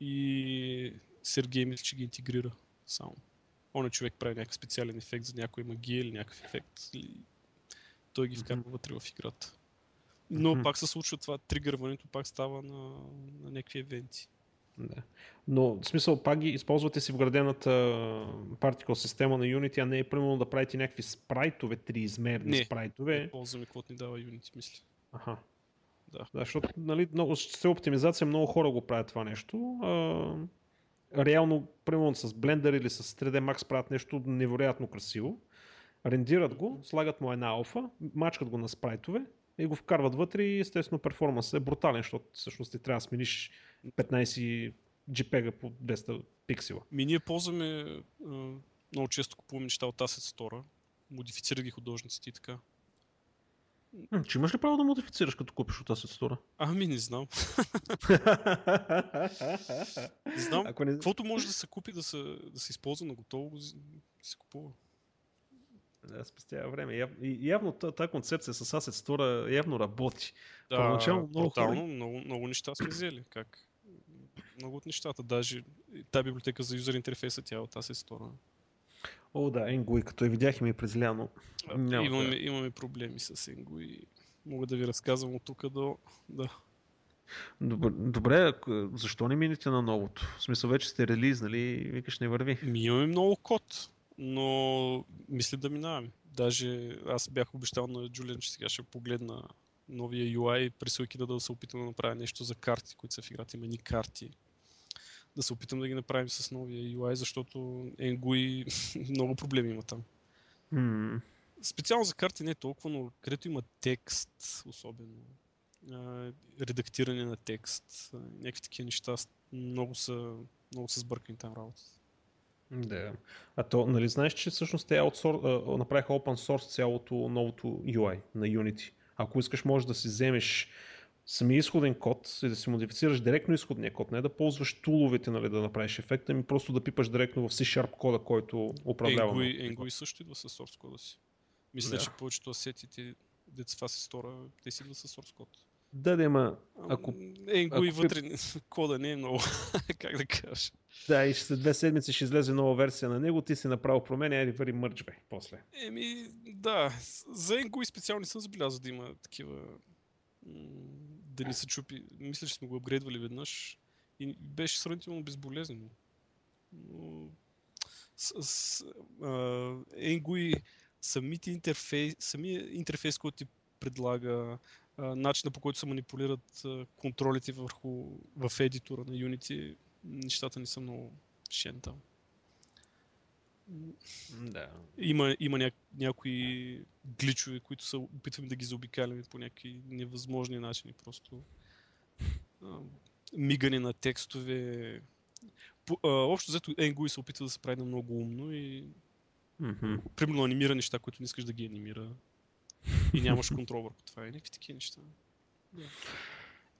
И Сергей мисля, че ги интегрира само. Он е човек прави някакъв специален ефект за някоя магия или някакъв ефект. И той ги вкарва вътре в играта. Но пак се случва това, тригърването пак става на, на някакви евенти. Да. Но в смисъл, пак ги използвате си вградената Particle система на Unity, а не е примерно да правите някакви спрайтове, триизмерни Не. спрайтове. Ползваме каквото ни дава Unity, мисля. Аха. Да. да защото нали, много, с оптимизация много хора го правят това нещо. А, реално, примерно с Blender или с 3D Max правят нещо невероятно красиво. Рендират го, слагат му една алфа, мачкат го на спрайтове и го вкарват вътре и естествено перформансът е брутален, защото всъщност ти трябва да смениш 15 JPEG по 200 пиксела. Ми ние ползваме много често купуваме неща от Asset Store, модифицира ги художниците и така. Че имаш ли право да модифицираш като купиш от Asset Store? Ами не знам. Не знам. Ако не... Каквото може да се купи, да се, да се използва на готово, го се купува. Да, спестява време. Яв... Явно тази концепция с Asset Store явно работи. Първоначално много хора- много, много неща сме взели. Как? Много от нещата. Даже тази библиотека за юзер интерфейса, тя е от Asset Store. О, да, Енгуи, като я видяхме и през ляно. Няма имаме, да. имаме проблеми с Engo и мога да ви разказвам от тук до... Да. Добре, добре, защо не минете на новото? В смисъл, вече сте релиз, нали? и Викаш, не върви. Ми имаме много код, но мисля да минаваме. Даже аз бях обещал на Джулиан, че сега ще погледна новия UI, пресойки да, да се опитам да направя нещо за карти, които са в играта. Има ни карти. Да се опитам да ги направим с новия UI, защото Engui много проблеми има там. М, Специално за карти не е толкова, но където има текст, особено редактиране на текст, някакви такива неща, много са, много са сбъркани там работата. Да. А то, нали знаеш, че всъщност те аутсор... а, направиха open source цялото новото UI на Unity. Ако искаш, можеш да си вземеш самия изходен код и да си модифицираш директно изходния код, не да ползваш туловете, нали, да направиш ефекта, ми просто да пипаш директно в C-Sharp кода, който управлява. Engui. Engui също идва с source кода си. Мисля, Да. че повечето асетите, деца се стора, те си идват с source код. Да, да, има. Ако- Engui ако- вътре кода не е много, как да кажа. Да, и след две седмици ще излезе нова версия на него, ти си направил промени, айде вари мърч, бе, после. Еми, да, за Engui специално не съм забелязал да има такива да не се чупи. Мисля, че сме го апгрейдвали веднъж и беше сравнително безболезнено. Но с, с, а, Engui, самите интерфейс, самия интерфейс, който ти предлага, а, начина по който се манипулират а, контролите върху в едитора на Unity, нещата не са много шен там. Да. Има, има ня, някои гличове, които се опитваме да ги заобикаляме по някакви невъзможни начини. Просто а, мигане на текстове. По, а, общо взето Engui се опитва да се прави на много умно и Мгм. примерно анимира неща, които не искаш да ги анимира. И нямаш контрол върху това. И някакви такива неща.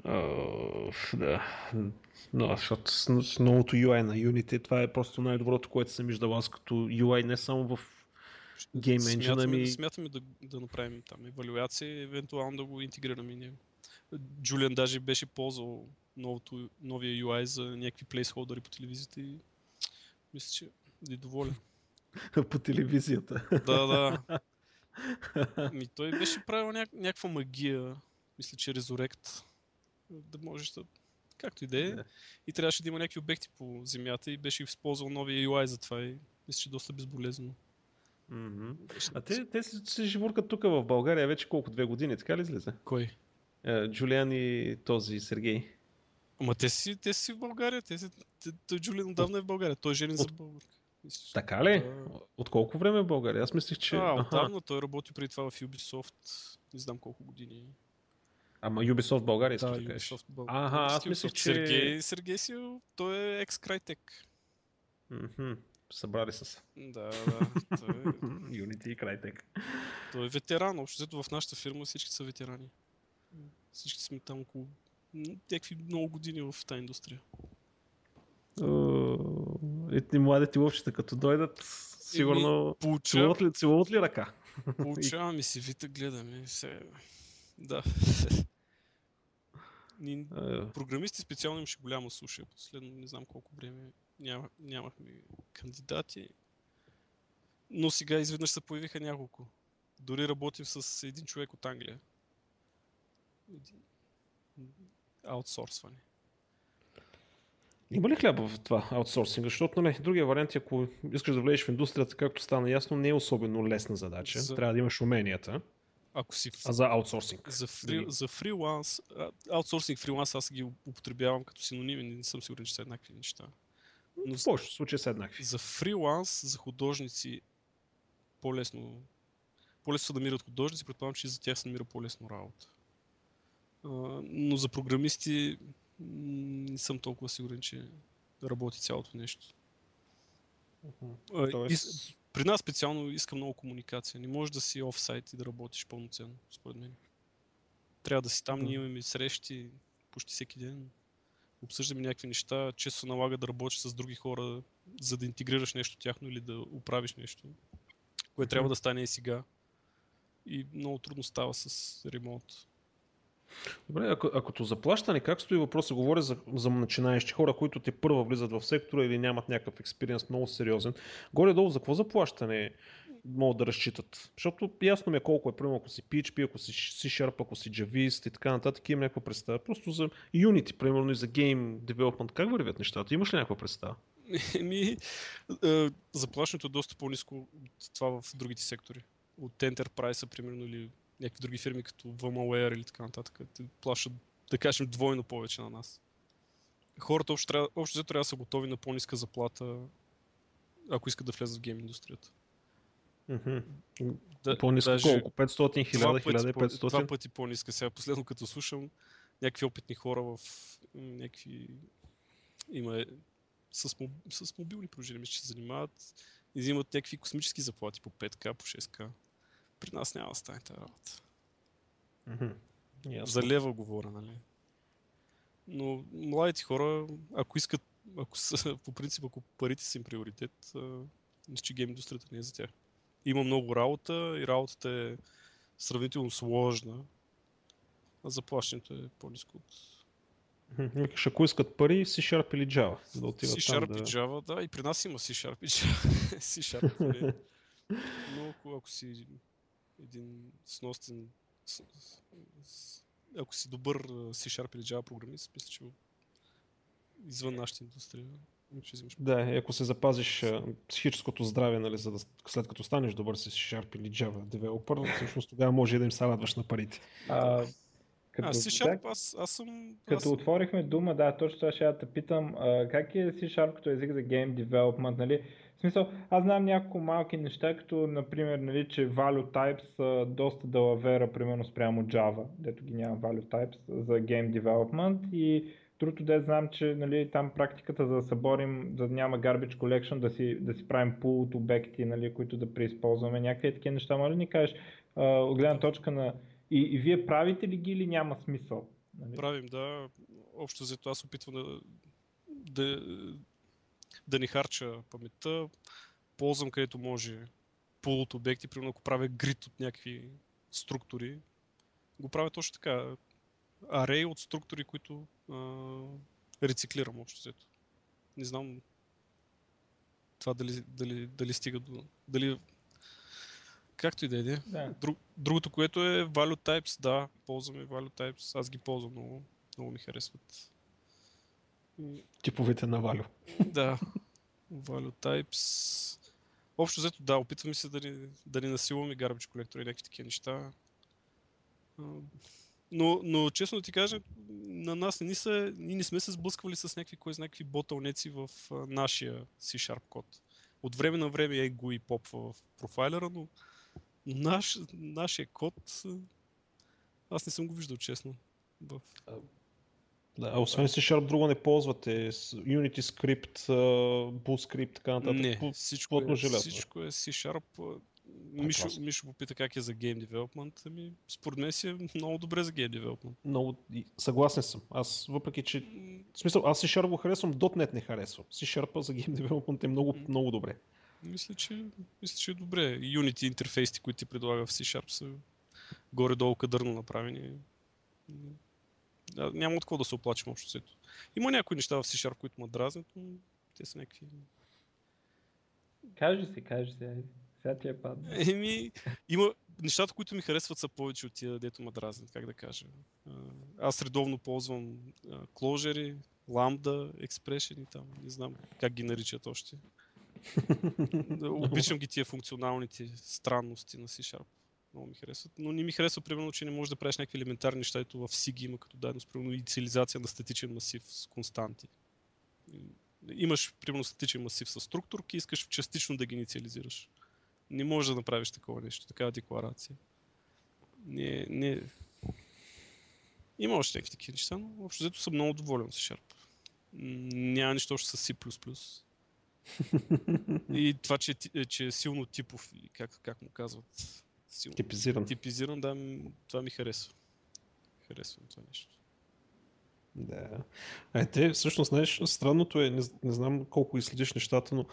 Uh, да. Но, защото с, с новото UI на Unity, това е просто най-доброто, което съм виждал аз като UI, не само в Game Engine, смятаме, ами... смятаме да, да направим там евалюация и евентуално да го интегрираме и него. Джулиан даже беше ползвал новото, новия UI за някакви плейсхолдери по телевизията и мисля, че е доволен. по телевизията. Да, да. Ми той беше правил ня... някаква магия, мисля, че Resurrect, да можеш да... Както и да е. И трябваше да има някакви обекти по земята и беше използвал новия UI за това и мисля, че доста безболезнено. Mm-hmm. А те, те се, живуркат тук в България вече колко? Две години, така ли излиза? Кой? Е, Джулиан и този Сергей. Ама те си, те си в България. Те си, те, той Джулиан отдавна е в България. Той е женен за българка. Така ли? Да. От колко време е в България? Аз мислех, че... А, отдавна той работи преди това в Ubisoft. Не знам колко години. Ама Ubisoft България да, да Ubisoft България. Ага, аз мислех, че... Сергей, Сергей си, той е екс Crytek. Mm-hmm. Събрали са се. Да, да. Той... е- Unity и Crytek. Той е ветеран. Общо в нашата фирма всички са ветерани. Всички сме там около някакви много години в тази индустрия. Етни младите ловчета, като дойдат, сигурно целуват ли, целуват ли ръка? Получаваме си вита, гледаме. Се... Да. Ни, програмисти специално имаше голяма суша. Последно не знам колко време няма, нямахме кандидати. Но сега изведнъж се появиха няколко. Дори работим с един човек от Англия. Аутсорсване. Има ли хляба в това аутсорсинг? Защото нали, другия вариант, ако искаш да влезеш в индустрията, както стана ясно, не е особено лесна задача. За... Трябва да имаш уменията. Ако си... А за аутсорсинг? За, фри... за фриланс, аутсорсинг, фриланс аз ги употребявам като синоними, не съм сигурен, че са еднакви неща. Но в повечето случаи са еднакви. За фриланс, за художници, по-лесно, по-лесно се намират художници, предполагам, че и за тях се намира по-лесно работа. но за програмисти не съм толкова сигурен, че работи цялото нещо. Uh-huh. Тоест... При нас специално иска много комуникация. Не можеш да си офсайт и да работиш пълноценно, според мен. Трябва да си там, ние имаме срещи почти всеки ден. Обсъждаме някакви неща, често се налага да работиш с други хора, за да интегрираш нещо тяхно или да оправиш нещо, което трябва да стане и сега. И много трудно става с ремонт. Добре, ако, ако заплащане, как стои въпроса? Говоря за, за начинаещи хора, които те първа влизат в сектора или нямат някакъв експириенс много сериозен. Горе-долу за какво заплащане могат да разчитат? Защото ясно ми е колко е, примерно ако си PHP, ако си C-Sharp, ако си Javist и така нататък, имам някаква представа. Просто за Unity, примерно и за Game Development, как вървят нещата? Имаш ли някаква представа? Ми, е, заплащането е доста по-низко от това в другите сектори. От Enterprise, примерно, или някакви други фирми, като VMware или така нататък, те плащат, да кажем, двойно повече на нас. Хората общо, трябва, общо взето трябва да са готови на по-ниска заплата, ако искат да влезат в гейм индустрията. Mm-hmm. Да, по-ниска даже колко? 500, 1000, 1500? Два пъти по-ниска. Сега последно като слушам някакви опитни хора в някакви... Има е, с, моб... с мобилни приложения, че се занимават и взимат някакви космически заплати по 5к, по 6к при нас няма да стане тази работа. Mm-hmm. За лева говоря, нали? Но младите хора, ако искат, ако са, по принцип, ако парите са им приоритет, мисля, че гейм индустрията не е за тях. Има много работа и работата е сравнително сложна, а заплащането е по-низко от... Викаш, ако искат пари, C-Sharp или Java. Да отиват C-Sharp там, да... и Java, да, и при нас има C-Sharp и Java. C-Sharp, нали? Но ако, ако си един сносен ако си добър C-Sharp или Java програмист, мисля, че извън нашата индустрия ще взимаш. Да, и ако се запазиш психическото здраве, нали, за да, след като станеш добър с C-Sharp или Java девелопър, всъщност тогава може и да им се радваш на парите. А, като, а, C-Sharp, аз, аз съм... Като аз... отворихме дума, да, точно това ще я те питам, а, как е C-Sharp като език за Game Development, нали? Смисъл, аз знам няколко малки неща, като например, нали, че value types са доста далавера, примерно спрямо Java, дето ги няма value types за game development и другото де знам, че нали, там практиката за да съборим, да няма garbage collection, да си, да си правим pool от обекти, нали, които да преизползваме, някакви такива неща, може ли ни кажеш от гледна точка на и, и вие правите ли ги или няма смисъл? Нали? Правим, да. Общо взето аз опитвам да, да, да не харча паметта, ползвам където може пул от обекти, примерно ако правя грид от някакви структури, го правя точно така. арей от структури, които а, рециклирам общо взето. Не знам това дали, дали, дали стига до... Дали Както и да е. Да. Друг, другото, което е Value Types, да, ползваме Value Types. Аз ги ползвам много. Много ми харесват. Типовете на Валю. Да. Value Types. Общо взето, да, опитваме се да ни, да ни насилваме garbage колектори и някакви такива неща. Но, но честно да ти кажа, на нас не, са, ние не сме се сблъсквали с някакви, кой знае какви ботълнеци в нашия C-Sharp код. От време на време е го и попва в профайлера, но наш, нашия код аз не съм го виждал честно. В... Да, а освен C-Sharp друго не ползвате. Unity Script, Script, така нататък. Не, По- всичко е, желязо. всичко е C-Sharp. а, Мишо. Мишо попита как е за Game Development. Ами, според мен си е много добре за Game Development. Много съгласен съм. Аз, въпреки че... В смисъл, аз C-Sharp го харесвам, .NET не харесвам. C-Sharp за Game Development е много, много добре. Мисля, че, мисля, че е добре. Unity интерфейсите, които ти предлага в C-Sharp са горе-долу кадърно направени. Няма от какво да се оплачем общо взето. Има някои неща в C-Sharp, които ме дразнят, но те са някакви... Кажи си, кажи си, айде. Сега ти е падна. Еми, има нещата, които ми харесват са повече от тия, дето ме дразнят, как да кажа. Аз редовно ползвам а, Clojure, Lambda, Expression и там, не знам как ги наричат още. Обичам ги тия функционалните странности на C-Sharp. Много ми харесват. Но не ми харесва, примерно, че не можеш да правиш някакви елементарни неща, ето в SIG има като даденост, примерно инициализация на статичен масив с константи. Имаш, примерно, статичен масив с структурки искаш частично да ги инициализираш. Не можеш да направиш такова нещо, такава декларация. Не, не... Има още някакви такива неща, но общо взето съм много доволен с Sharp. Няма нищо още с C++. И това, че, че е силно типов, как, как му казват, силно Типизиран. типизиран, да, това ми харесва. Харесвам това нещо. Да. Е, те, всъщност, знаеш, странното е, не, не знам колко изследиш нещата, но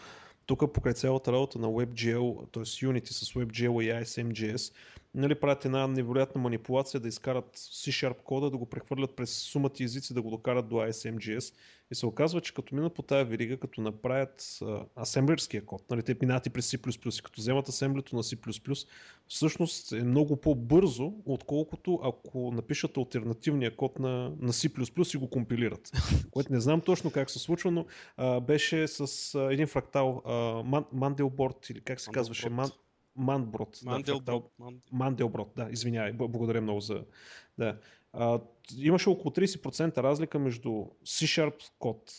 тук покрай цялата работа на WebGL, т.е. Unity с WebGL и ISMJS, нали, правят една невероятна манипулация да изкарат C-Sharp кода, да го прехвърлят през сумата езици, да го докарат до ISMJS. И се оказва, че като минат по тая верига, като направят а, асемблерския код, нали, те минат и през C++, и като вземат асемблето на C++, всъщност е много по-бързо, отколкото ако напишат альтернативния код на, на C++ и го компилират. Което не знам точно как се случва, но а, беше с а, един фрактал, а, Ман, Манделборд, или как се казваше, Ман, Манброд. Да. Манделброд, да, извинявай, б- благодаря много за... Да. А, имаше около 30% разлика между C-Sharp код,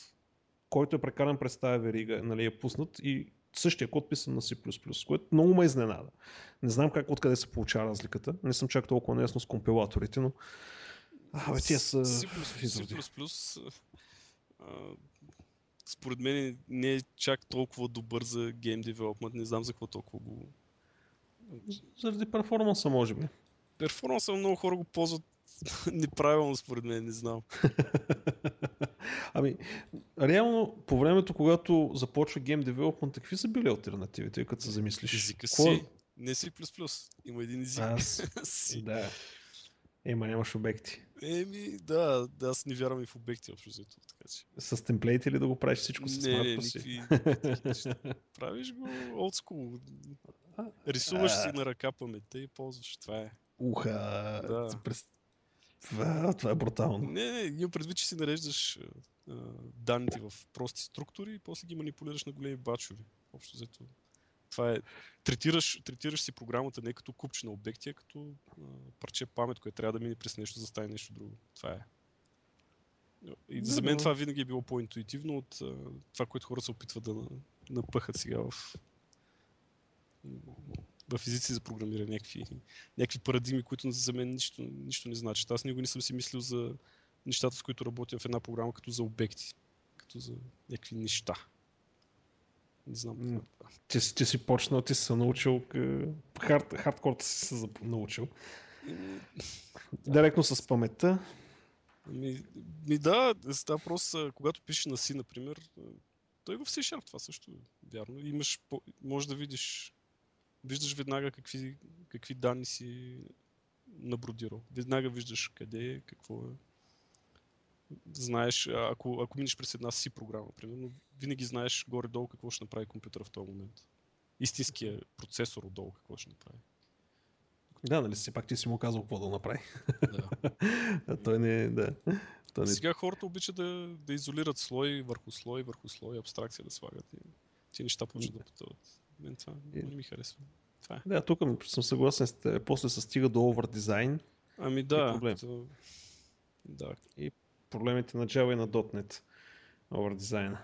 който е прекаран през тази верига, нали, е пуснат и същия код писан на C++, което много ме изненада. Не знам как откъде се получава разликата. Не съм чак толкова неясно с компилаторите, но... А, бе, тия са C++, според мен не е чак толкова добър за гейм девелопмент. Не знам за какво толкова го... Заради перформанса, може би. Перформанса много хора го ползват неправилно, според мен, не знам. ами, реално, по времето, когато започва Game Development, какви са били альтернативите, като се замислиш? Езика си, не C++. Има един език. Аз- си. Да. Ема нямаш обекти. Еми, да, да, аз не вярвам и в обекти, общо взето. Така че. С темплейти ли да го правиш всичко с Не, си? никакви, никакви. Правиш го old school. Рисуваш си на ръка паметта и ползваш. Това е. Уха, Да. през... това, това е брутално. Не, не, имам предвид, че си нареждаш а, данните в прости структури и после ги манипулираш на големи бачове. Общо взето. Това е. Третираш, третираш си програмата не като купче на обекти, а като а, парче памет, което трябва да мине през нещо, за да стане нещо друго. Това е. И за мен това винаги е било по-интуитивно от а, това, което хората се опитват да на- напъхат сега в в езици за програмиране, някакви, някакви парадигми, които за мен нищо, нищо не значат. Аз никога не съм си мислил за нещата, с които работя в една програма, като за обекти, като за някакви неща. Не знам. е. Ти, си- ти си почнал, ти си се научил, к- хард, хардкорта си се научил. Директно с паметта. Ми, ми да, става а, когато пишеш на си, например, той го в C-Sharp, това също е вярно. Имаш, може да видиш, виждаш веднага какви, какви данни си набродирал. Веднага виждаш къде е, какво е. Знаеш, ако, ако минеш през една си програма, примерно, винаги знаеш горе-долу какво ще направи компютъра в този момент. Истинския процесор отдолу какво ще направи. Да, нали си пак ти си му казал какво да направи. Да. а той не да. Той не... Сега хората обичат да, да изолират слой върху слой, върху слой, абстракция да слагат и ти неща почват да пътуват. Мен това не ми харесва. Това е. Да, тук съм съгласен с те. После се стига до овър дизайн. Ами да. проблем. То... Да. И проблемите на Java и на .NET. Овър дизайна.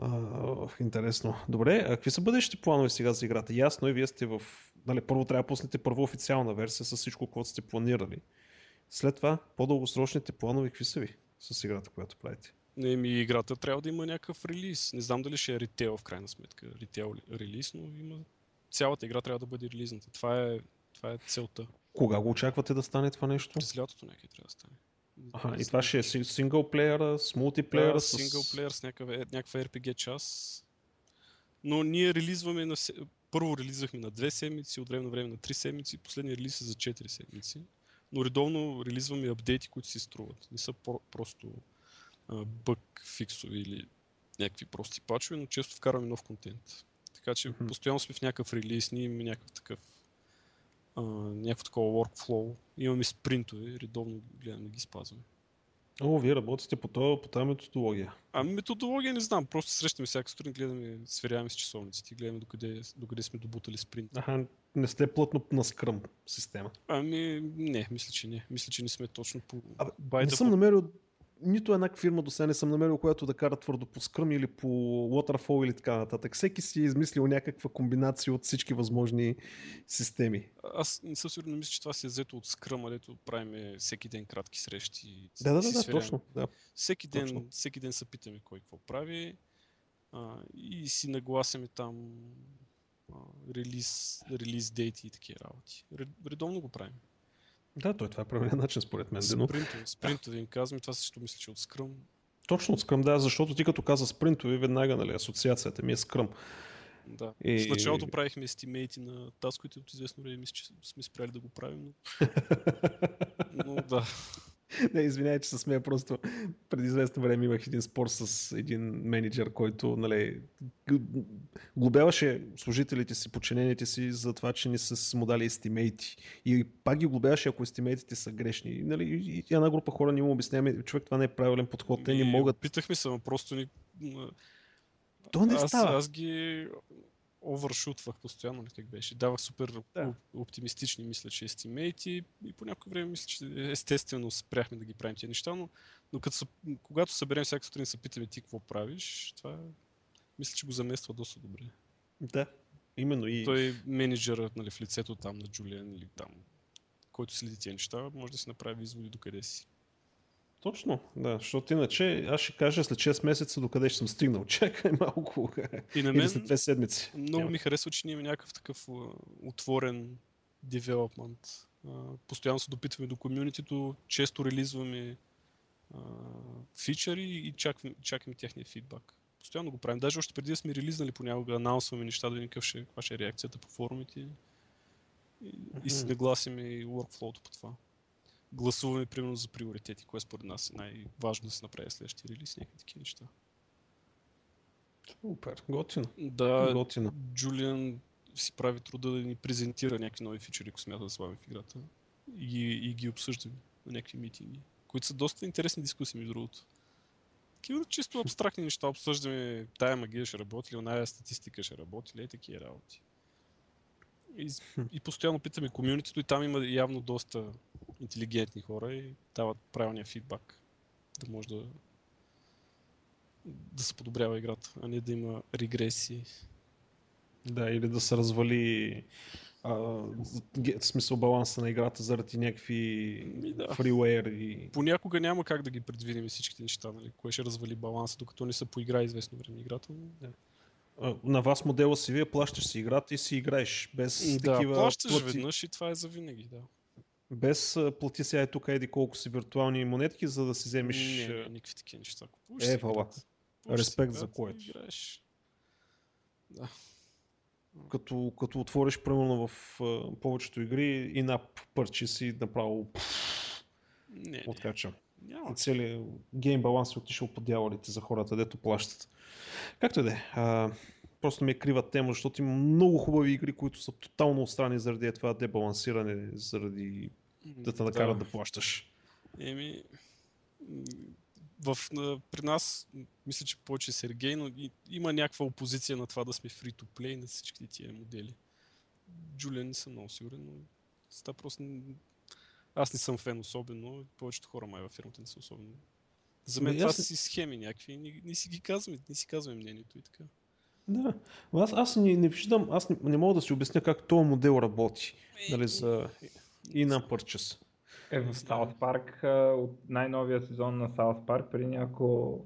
Uh, интересно. Добре, а какви са бъдещите планове сега за играта? Ясно и вие сте в... Нали, първо трябва да пуснете първо официална версия с всичко, което сте планирали. След това, по-дългосрочните планове, какви са ви с играта, която правите? Не, ми играта трябва да има някакъв релиз. Не знам дали ще е ритейл в крайна сметка. Ритейл релиз, но има... Цялата игра трябва да бъде релизната. Това е, това е целта. Кога го очаквате да стане това нещо? През лятото някъде трябва да стане. Аха, и това ще е синглплеера, с мултиплеера, да, с... синглплеер с някаква, някаква RPG част. Но ние релизваме на... Първо релизвахме на две седмици, от време на време на три седмици, последния релиз е за 4 седмици. Но редовно релизваме апдейти, които си струват. Не са про- просто бък фиксови или някакви прости пачове, но често вкарваме нов контент. Така че Мгм. постоянно сме в някакъв релиз, ние имаме някакъв такъв а, някакво такова workflow. Имаме спринтове, редовно гледаме да ги спазваме. О, вие работите по, това, по тази методология. Ами методология не знам, просто срещаме всяка сутрин, гледаме, сверяваме с часовниците, гледаме докъде, докъде сме добутали спринт. Аха, не сте плътно на скръм система. Ами не, мисля, че не. Мисля, че не сме точно по... Абе, не съм book. намерил нито една фирма до сега не съм намерил, която да кара твърдо по скръм или по waterfall или така нататък. Всеки си е измислил някаква комбинация от всички възможни системи. Аз не съм сигурен, мисля, че това си е взето от скръма, дето правиме всеки ден кратки срещи. Да, да, да, да точно. Да. Всеки ден, Точно. всеки ден се питаме кой какво прави а, и си нагласяме там а, релиз, релиз дейти и такива работи. Ре- Редовно го правим. Да, той това е правилен начин според мен. Но Спринтове, спринтове им казваме, това също мисля, че е от скръм. точно от скръм, да, защото ти като каза спринтове, веднага нали, асоциацията ми е скръм. Да. И- В началото правихме естимейти на таските от известно време, мисля, че сме спряли да го правим, но, но да. Не, извинявай, че се смея, просто преди известно време имах един спор с един менеджер, който нали, глобяваше служителите си, подчинените си за това, че не са му дали естимейти. И пак ги глобяваше, ако естимейтите са грешни. И, Нали, и една група хора ни му обясняваме, човек, това не е правилен подход, те не могат. Питахме се, но просто ни... То не аз, става. аз ги овършутвах постоянно, ли как беше. Давах супер Да. оптимистични, мисля, че естимейти и по някое време мисля, че естествено спряхме да ги правим тези неща, но, но като, когато съберем всяка сутрин и се питаме ти какво правиш, това мисля, че го замества доста добре. Да, именно. И... Той менеджерът нали, в лицето там на Джулиан или там, който следи тези неща, може да си направи изводи докъде си. Точно, да, защото иначе аз ще кажа след 6 месеца докъде ще съм стигнал. Чакай малко. И на Или мен след 2 седмици. много Няма. ми харесва, че ние имаме някакъв такъв отворен девелопмент. Постоянно се допитваме до комюнитито, често релизваме фичъри и чакаме, чакаме техния фидбак. Постоянно го правим. Даже още преди да сме релизнали понякога, анаунсваме неща, да видим какъв ще, каква ще е реакцията по форумите. И, и си Мгм. нагласиме и workflow по това. Гласуваме примерно за приоритети, кое според нас е най-важно да се направи следващия релиз, някакви такива неща. Супер, готино. Да, Готино. Джулиан си прави труда да ни презентира някакви нови фичери, ако смята да слагаме в играта. И, ги- и ги обсъждаме на някакви митинги, които са доста интересни дискусии, между другото. Такива чисто абстрактни неща обсъждаме, тая магия ще работи ли, оная статистика ще работи ли, и такива работи. И, и постоянно питаме комюнитито и там има явно доста интелигентни хора и дават правилния фидбак, да може да да се подобрява играта, а не да има регресии. Да, или да се развали а, в смисъл баланса на играта заради някакви Ми, да. фриуейр и... Понякога няма как да ги предвидим всичките неща, нали? кое ще развали баланса, докато не се поиграе известно време играта. но- А, На вас модела си вие плащаш си играта и си играеш без Да, такива плащаш плати, веднъж и това е за винаги, да. Без плати сега е тук еди колко си виртуални монетки, за да си вземеш... Не, не, никакви такива неща. Купуваш Е, вала. Купуваш си Респект за и което. Да. като, като отвориш примерно в повечето игри и на пърчи си направо Не, не, откача. няма. Целият гейм баланс е отишъл по дяволите за хората, дето плащат. Както и да е. Просто ми е крива тема, защото има много хубави игри, които са тотално отстрани заради това дебалансиране, заради да те накарат да, да плащаш. Еми, в, при нас, мисля, че повече Сергей, но и, има някаква опозиция на това да сме free-to-play на всички тия модели. Джулия не съм много сигурен, но ста просто... Аз не съм фен особено, повечето хора май във фирмата не са особено. За мен Ами, това са си схеми някакви, не, не си ги казваме, не си казваме мнението и така. Да. Аз, аз не, не виждам, аз не, не мога да си обясня как този модел работи. Нали, за in purchase. Е, в Парк, а, от най-новия сезон на Саут Парк, при няколко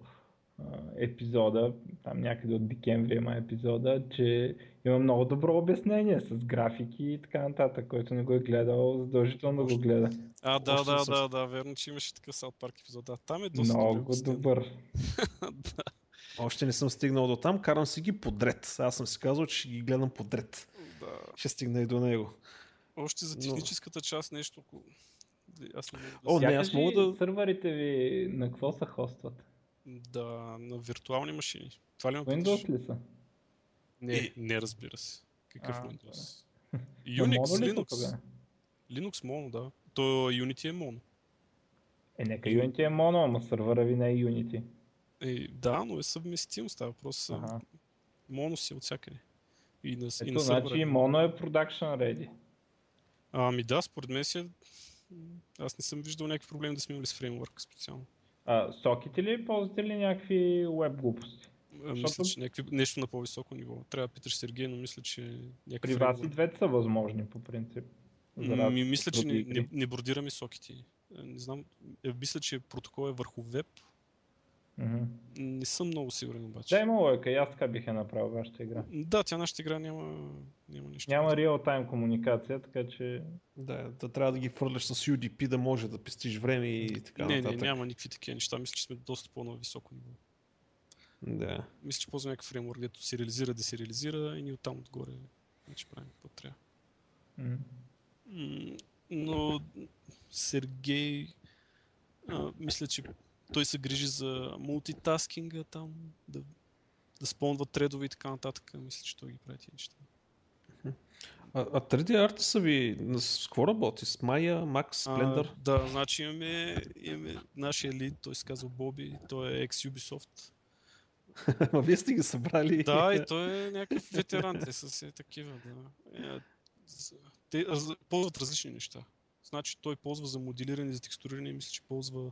епизода, там някъде от декември има епизода, че има много добро обяснение с графики и така нататък, който не го е гледал, задължително да го гледа. А, да, Още да, да, да, верно, че имаше такъв Саут Парк епизод. Да, там е доста Много добър. да, Още не съм стигнал до там, карам си ги подред. Аз съм си казал, че ще ги гледам подред. да. Ще стигна и до него. Още за Но- техническата част нещо. Аз не мога да О, не, аз мога да- Сървърите ви на какво се хостват? Да, на виртуални машини. Това ли Windows ли са? Не, не разбира се. Какъв А, Windows? На Unix, тук, Linux. бе? Linux моно, да. То Unity е моно. Е, нека Unity е моно, ама сървъра ви не е Unity. Е, да, но е съвместим, става въпрос. Ага. Моно си от всякъде. И на, и Ето, на значи сървъра. моно е production ready. Ами да, според мен си е... Аз не съм виждал някакви проблеми да сме имали с фреймворк специално. А, соките ли ползвате ли някакви веб глупости? А, Мисля, Защото- че някакви, нещо на по-високо ниво. Трябва да питаш Сергей, но мисля, че някакви При вас и фреймворк. двете са възможни по принцип. Ми, мисля, че не, не, не бордираме сокети. Е, Не знам, е, мисля, че протокол е върху веб. Мгм. Не съм много сигурен обаче. Да, има лойка, и аз така бих я направил вашата игра. Да, тя нашата игра няма, няма нищо. Няма реал-тайм комуникация, така че Да, да трябва да ги фърляш с UDP, да може да пестиш време и така не, не, нататък. няма никакви такива неща. Мисля, че сме доста по-високо ниво. Да. Мисля, че ползваме някакъв фреймворк, където се реализира, да се реализира и ние оттам отгоре вече правим какво трябва. М, Но Сергей, а, мисля, че той се грижи за мултитаскинга там, да, да спонва тредове и така нататък. Мисля, че той ги прави тези неща. А, а 3D арта са ви на- с какво работи? С Maya, Max, Blender? А, да, значи имаме, имаме нашия лид, той се казва Боби, той е ex-Ubisoft. Ма вие сте ги събрали. Да, и той е някакъв ветеран, те са си такива, да. Е, Те ползват различни неща. Значи той ползва за моделиране, за текстуриране, мисля, че ползва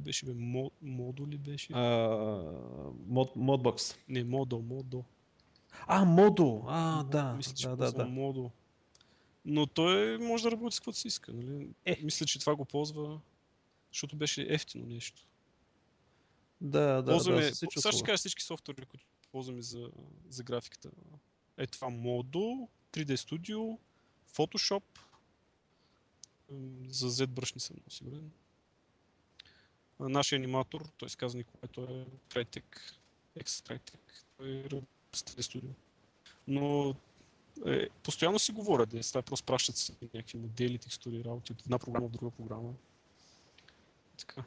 какво беше бе, Мо, модули беше? А, мод, Modbox. Не, модо, модо. А, Modo! А, да. Мисля, че да, да, модо. Но той може да работи с каквото си иска, нали? Е. Мисля, че това го ползва, защото беше ефтино нещо. Да, да, ползваме, да, сега ще кажа всички софтуери, които ползваме за, за графиката. Е това Modo, 3D Studio, Photoshop, за ZBrush не съм сигурен. Нашия аниматор, той се казва Николай, той е Tritec, ex-Tritec, той работи с 3D Studio. Но е, постоянно си говорят, да това просто пращат се някакви модели, текстури, работи от една програма в друга програма. Така.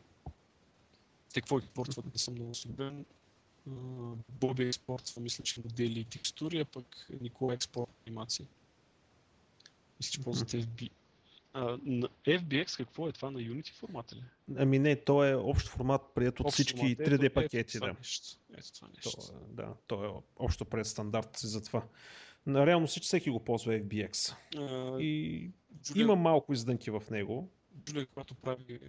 Те какво експортват, не съм много сигурен. Боби експортва, мисля, че модели и текстури, а пък Никола експорт анимации. Мисля, че ползват FB. А, FBX какво е това на Unity формата ли? Ами не, то е общ формат, прият от Общ всички формат. 3D Ето- пакети. Ето това Да. нещо. Ето това То, нещо. е, да, то е общо пред стандарт си за това. На реално всички всеки го ползва FBX. А, И Джулия- има малко издънки в него. Джулия, когато прави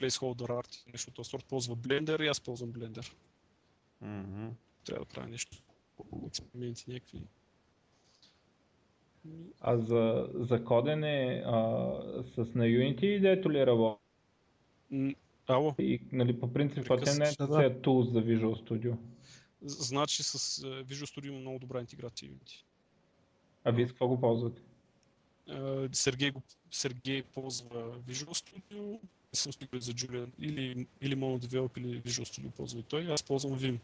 placeholder art и нещо от сорт, ползва Blender и аз ползвам Blender. Мгм. Трябва да правя нещо. Експерименти някакви. А за, за кодене а, с на Unity, дето ли работи? М, Ало, И, нали, по принцип, а те не Да, да. е tools за Visual Studio. значи с е, Visual Studio има много добра интеграция Unity. А вие с какво го ползвате? Е, Сергей, го, Сергей ползва Visual Studio, не съм сигурен за Julian, или, или MonoDevelop или Visual Studio ползва и той, аз ползвам Vim.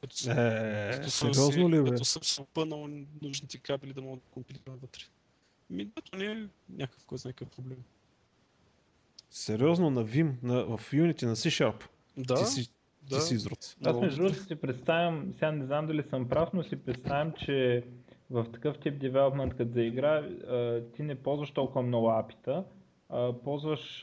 Като, Е, като съм сериозно ли бе? Като съм опънал нужните кабели да мога да компилирам вътре. Ми, да, то не е някакъв, кой знае какъв проблем. Сериозно на Vim, на, в Unity, на C-Sharp. Да, Ти си, да. ти си изрод. Аз между другото си представям, сега не знам дали съм прав, но си представям, че в такъв тип девелопмент, като за игра, ти не ползваш толкова много апита, а, ползваш,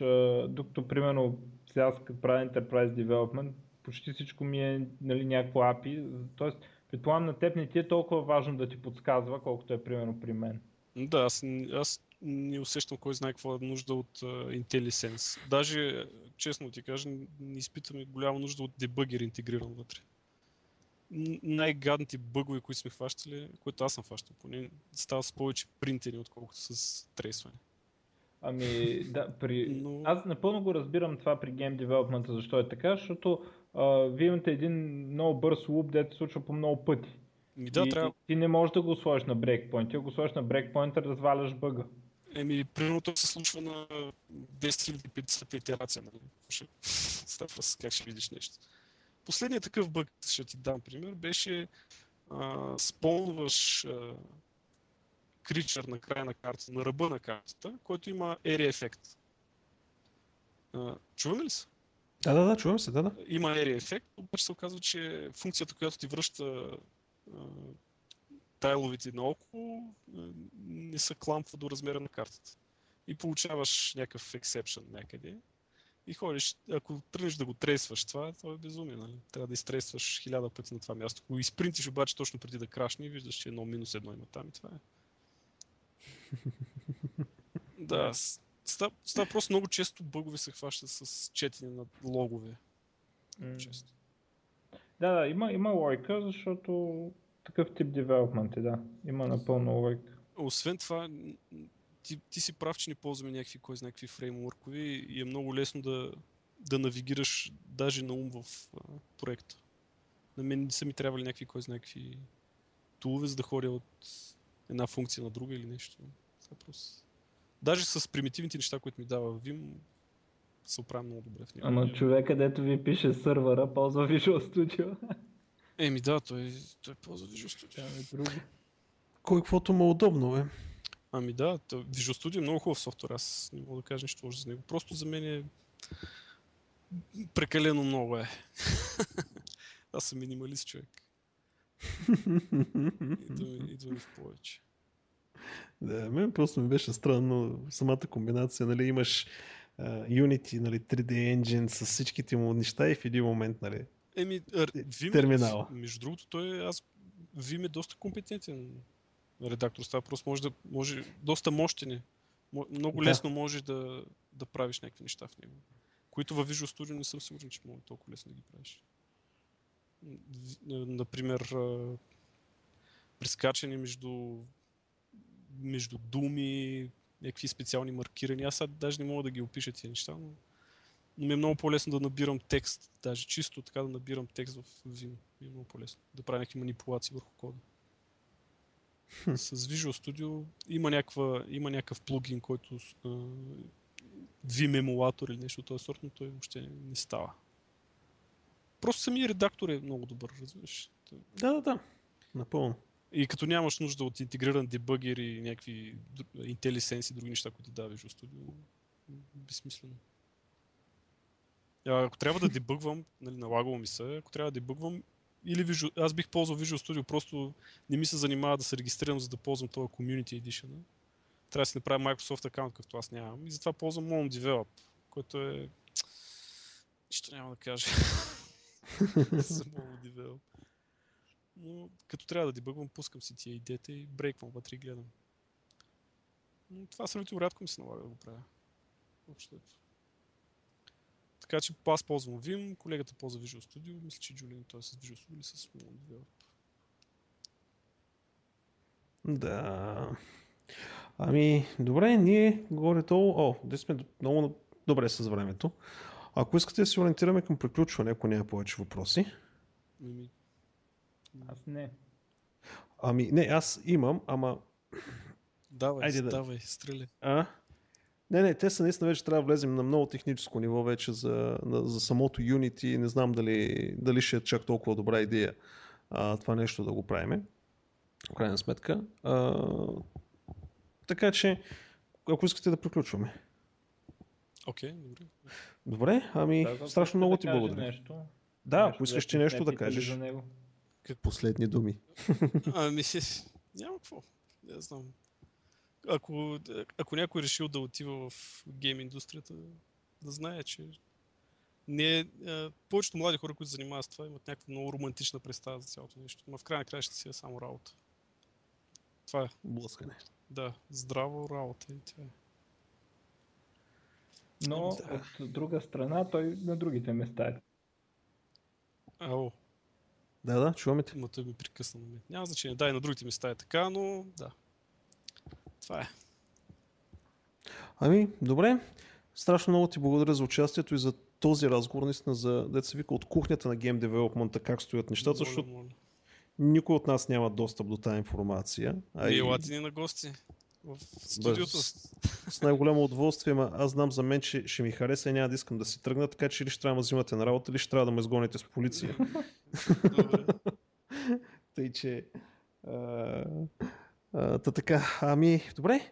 докато примерно сега като правя Enterprise Development, почти всичко ми е нали, някакво API, т.е. предполагам на теб не ти е толкова важно да ти подсказва, колкото е примерно при мен. Да, аз, аз не усещам кой знае какво е нужда от uh, IntelliSense. Даже, честно ти кажа, не изпитваме голяма нужда от дебъгер интегриран вътре. Най-гадните бъгове, които сме хващали, които аз съм хващал, поне става с повече принтери, отколкото с трейсване. Ами, да, при... Но- Аз напълно го разбирам това при гейм девелопмента, защо е така, защото а, вие имате един много бърз луп, дето се случва по много пъти. Да, и трябва. ти не можеш да го сложиш на брейкпоинт, ти го сложиш на брейкпоинта, разваляш бъга. Еми, примерно то се случва на 10 050 итерация, нали? Става въпрос как ще видиш нещо. Последният такъв бъг, ще ти дам пример, беше а, спълнваш а, кричър на края на картата, на ръба на картата, който има area ефект. А, чуваме ли се? Да, да, да, чувам се, да, да. Има area ефект, обаче се оказва, че функцията, която ти връща тайловете наоколо, не се клампва до размера на картата. И получаваш някакъв ексепшън някъде. И ходиш, ако тръгнеш да го трейсваш това, това е безумие, нали? Трябва да изтрейсваш хиляда пъти на това място. Ако изпринтиш обаче точно преди да крашне, виждаш, че едно минус едно има там и това е. да, с- става, става просто много често бъгове се хващат с четене на логове. М. Често. Да, да, има, има лойка, защото такъв тип девелопмент е, да. Има напълно лойка. Освен това, ти, ти си прав, че не ползваме някакви, кой знае какви фреймворкове и е много лесно да, да навигираш даже на ум в а, проекта. На мен не са ми трябвали някакви, кой знае какви тулове, за да ходя от една функция на друга или нещо. Това просто... Даже с примитивните неща, които ми дава Vim, се оправя много добре в него. Ама човека, дето ви пише сървъра, ползва Visual Studio. Еми да, той, той ползва Visual Studio. Това е друго. Кой каквото му е удобно, бе. Ами да, Visual Studio е много хубав софтуер, аз не мога да кажа нищо лошо за него. Просто за мен е прекалено много е. аз съм минималист човек. Идва ми, идва ми в повече. Да, мен просто ми беше странно самата комбинация, нали, имаш uh, Unity, нали, 3D Engine с всичките му неща и в един момент, нали, Еми, ар- Vim, терминала. между другото, той аз Vim е доста компетентен редактор. Става просто може да може доста мощен е. Много Да. лесно може да, да правиш някакви неща в него. Които във Visual Studio не съм сигурен, че мога толкова лесно да ги правиш. В- Например, прескачане между между думи, някакви специални маркирания. Аз сега даже не мога да ги опиша тези неща, но, но ми е много по-лесно да набирам текст, даже чисто така да набирам текст в Vim. Ми е много по-лесно. Да правя някакви манипулации върху кода. С Visual Studio има, някаква, има някакъв плугин, който а, Vim емулатор или нещо от този сорт, но той въобще не става. Просто самия редактор е много добър, разбираш. Да, да, да. Напълно. И като нямаш нужда от интегриран дебъгер и някакви IntelliSense и други неща, които дава Visual Studio, безсмислено. Ако трябва да дебъгвам, нали, налагало ми се, ако трябва да дебъгвам, или Visual, аз бих ползвал Visual Studio, просто не ми се занимава да се регистрирам, за да ползвам този Community Edition. Трябва да си направя Microsoft аккаунт, като аз нямам. И затова ползвам Mono Develop, който е... Нищо няма да кажа. за Mono Develop. Но като трябва да дебъгвам, пускам си тия идеята и брейквам вътре и гледам. Но това сравнително рядко ми се налага да го правя. Общо. Така че аз ползвам Vim, колегата ползва Visual Studio, мисля, че Джулин той е с Visual Studio или с Mono Develop. Да. Ами, добре, ние горе-долу... О, да сме много добре с времето. Ако искате да се ориентираме към приключване, ако няма повече въпроси. Ами, Аз не. Ами, не, аз имам, ама... давай, Айде да- давай, стреляй. А? Не, не, те са наистина вече трябва да влезем на много техническо ниво вече за, на, за самото Unity. Не знам дали, дали ще е чак толкова добра идея а, това нещо да го правиме. В крайна сметка. А, така че, ако искате да приключваме. Окей, okay, добре. Добре, ами Да, страшно много ти каже благодаря. Нещо, Да, нещо ако искаш да ти нещо да кажеш. За него. Последни думи. Ами, няма какво. Не знам. Ако, ако някой е решил да отива в гейм индустрията, да знае, че не е, а, повечето млади хора, които се занимават с това, имат някаква много романтична представа за цялото нещо. Но в край на края ще си е само работа. Това е. Блъскане. Да, здраво работа и това е. Но Да. от друга страна той на другите места е. Ало, Да, да, чуваме те. той ми прекъсна на мен. Няма значение. Да, и на другите места е така, но да. Това е. Ами, добре. Страшно много ти благодаря за участието и за този разговор, наистина за, деца вика, от кухнята на гейм девелопмента, как стоят нещата, Моля, защото моля. никой от нас няма достъп до тази информация. А и елате ни на гости в студиото. с, с най-голямо удоволствие, ама аз знам за мен, че ще ми хареса и няма да искам да си тръгна, така че или ще трябва да взимате на работа, или ще трябва да ме изгоните с полиция. Добре. Тъй, че... А, а, та така, ами, добре.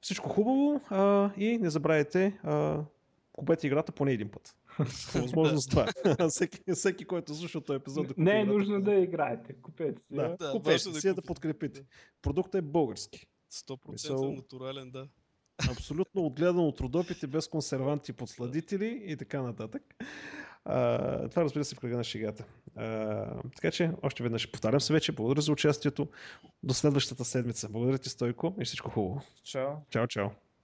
Всичко хубаво а, и не забравяйте, а, купете играта поне един път. Възможност това. всеки, всеки, който слуша този епизод да Не е нужно да играете. Купете си. Да. Да, купете да си да купите. подкрепите. Продуктът е български. 100% Мисъл- натурален, да. Абсолютно отгледан от родопите, без консерванти и подсладители и така нататък. А, това разбира се в кръга на шегата. А, така че, още веднъж повтарям се вече. Благодаря за участието. До следващата седмица. Благодаря ти, Стойко, и всичко хубаво. Чао. Чао, чао.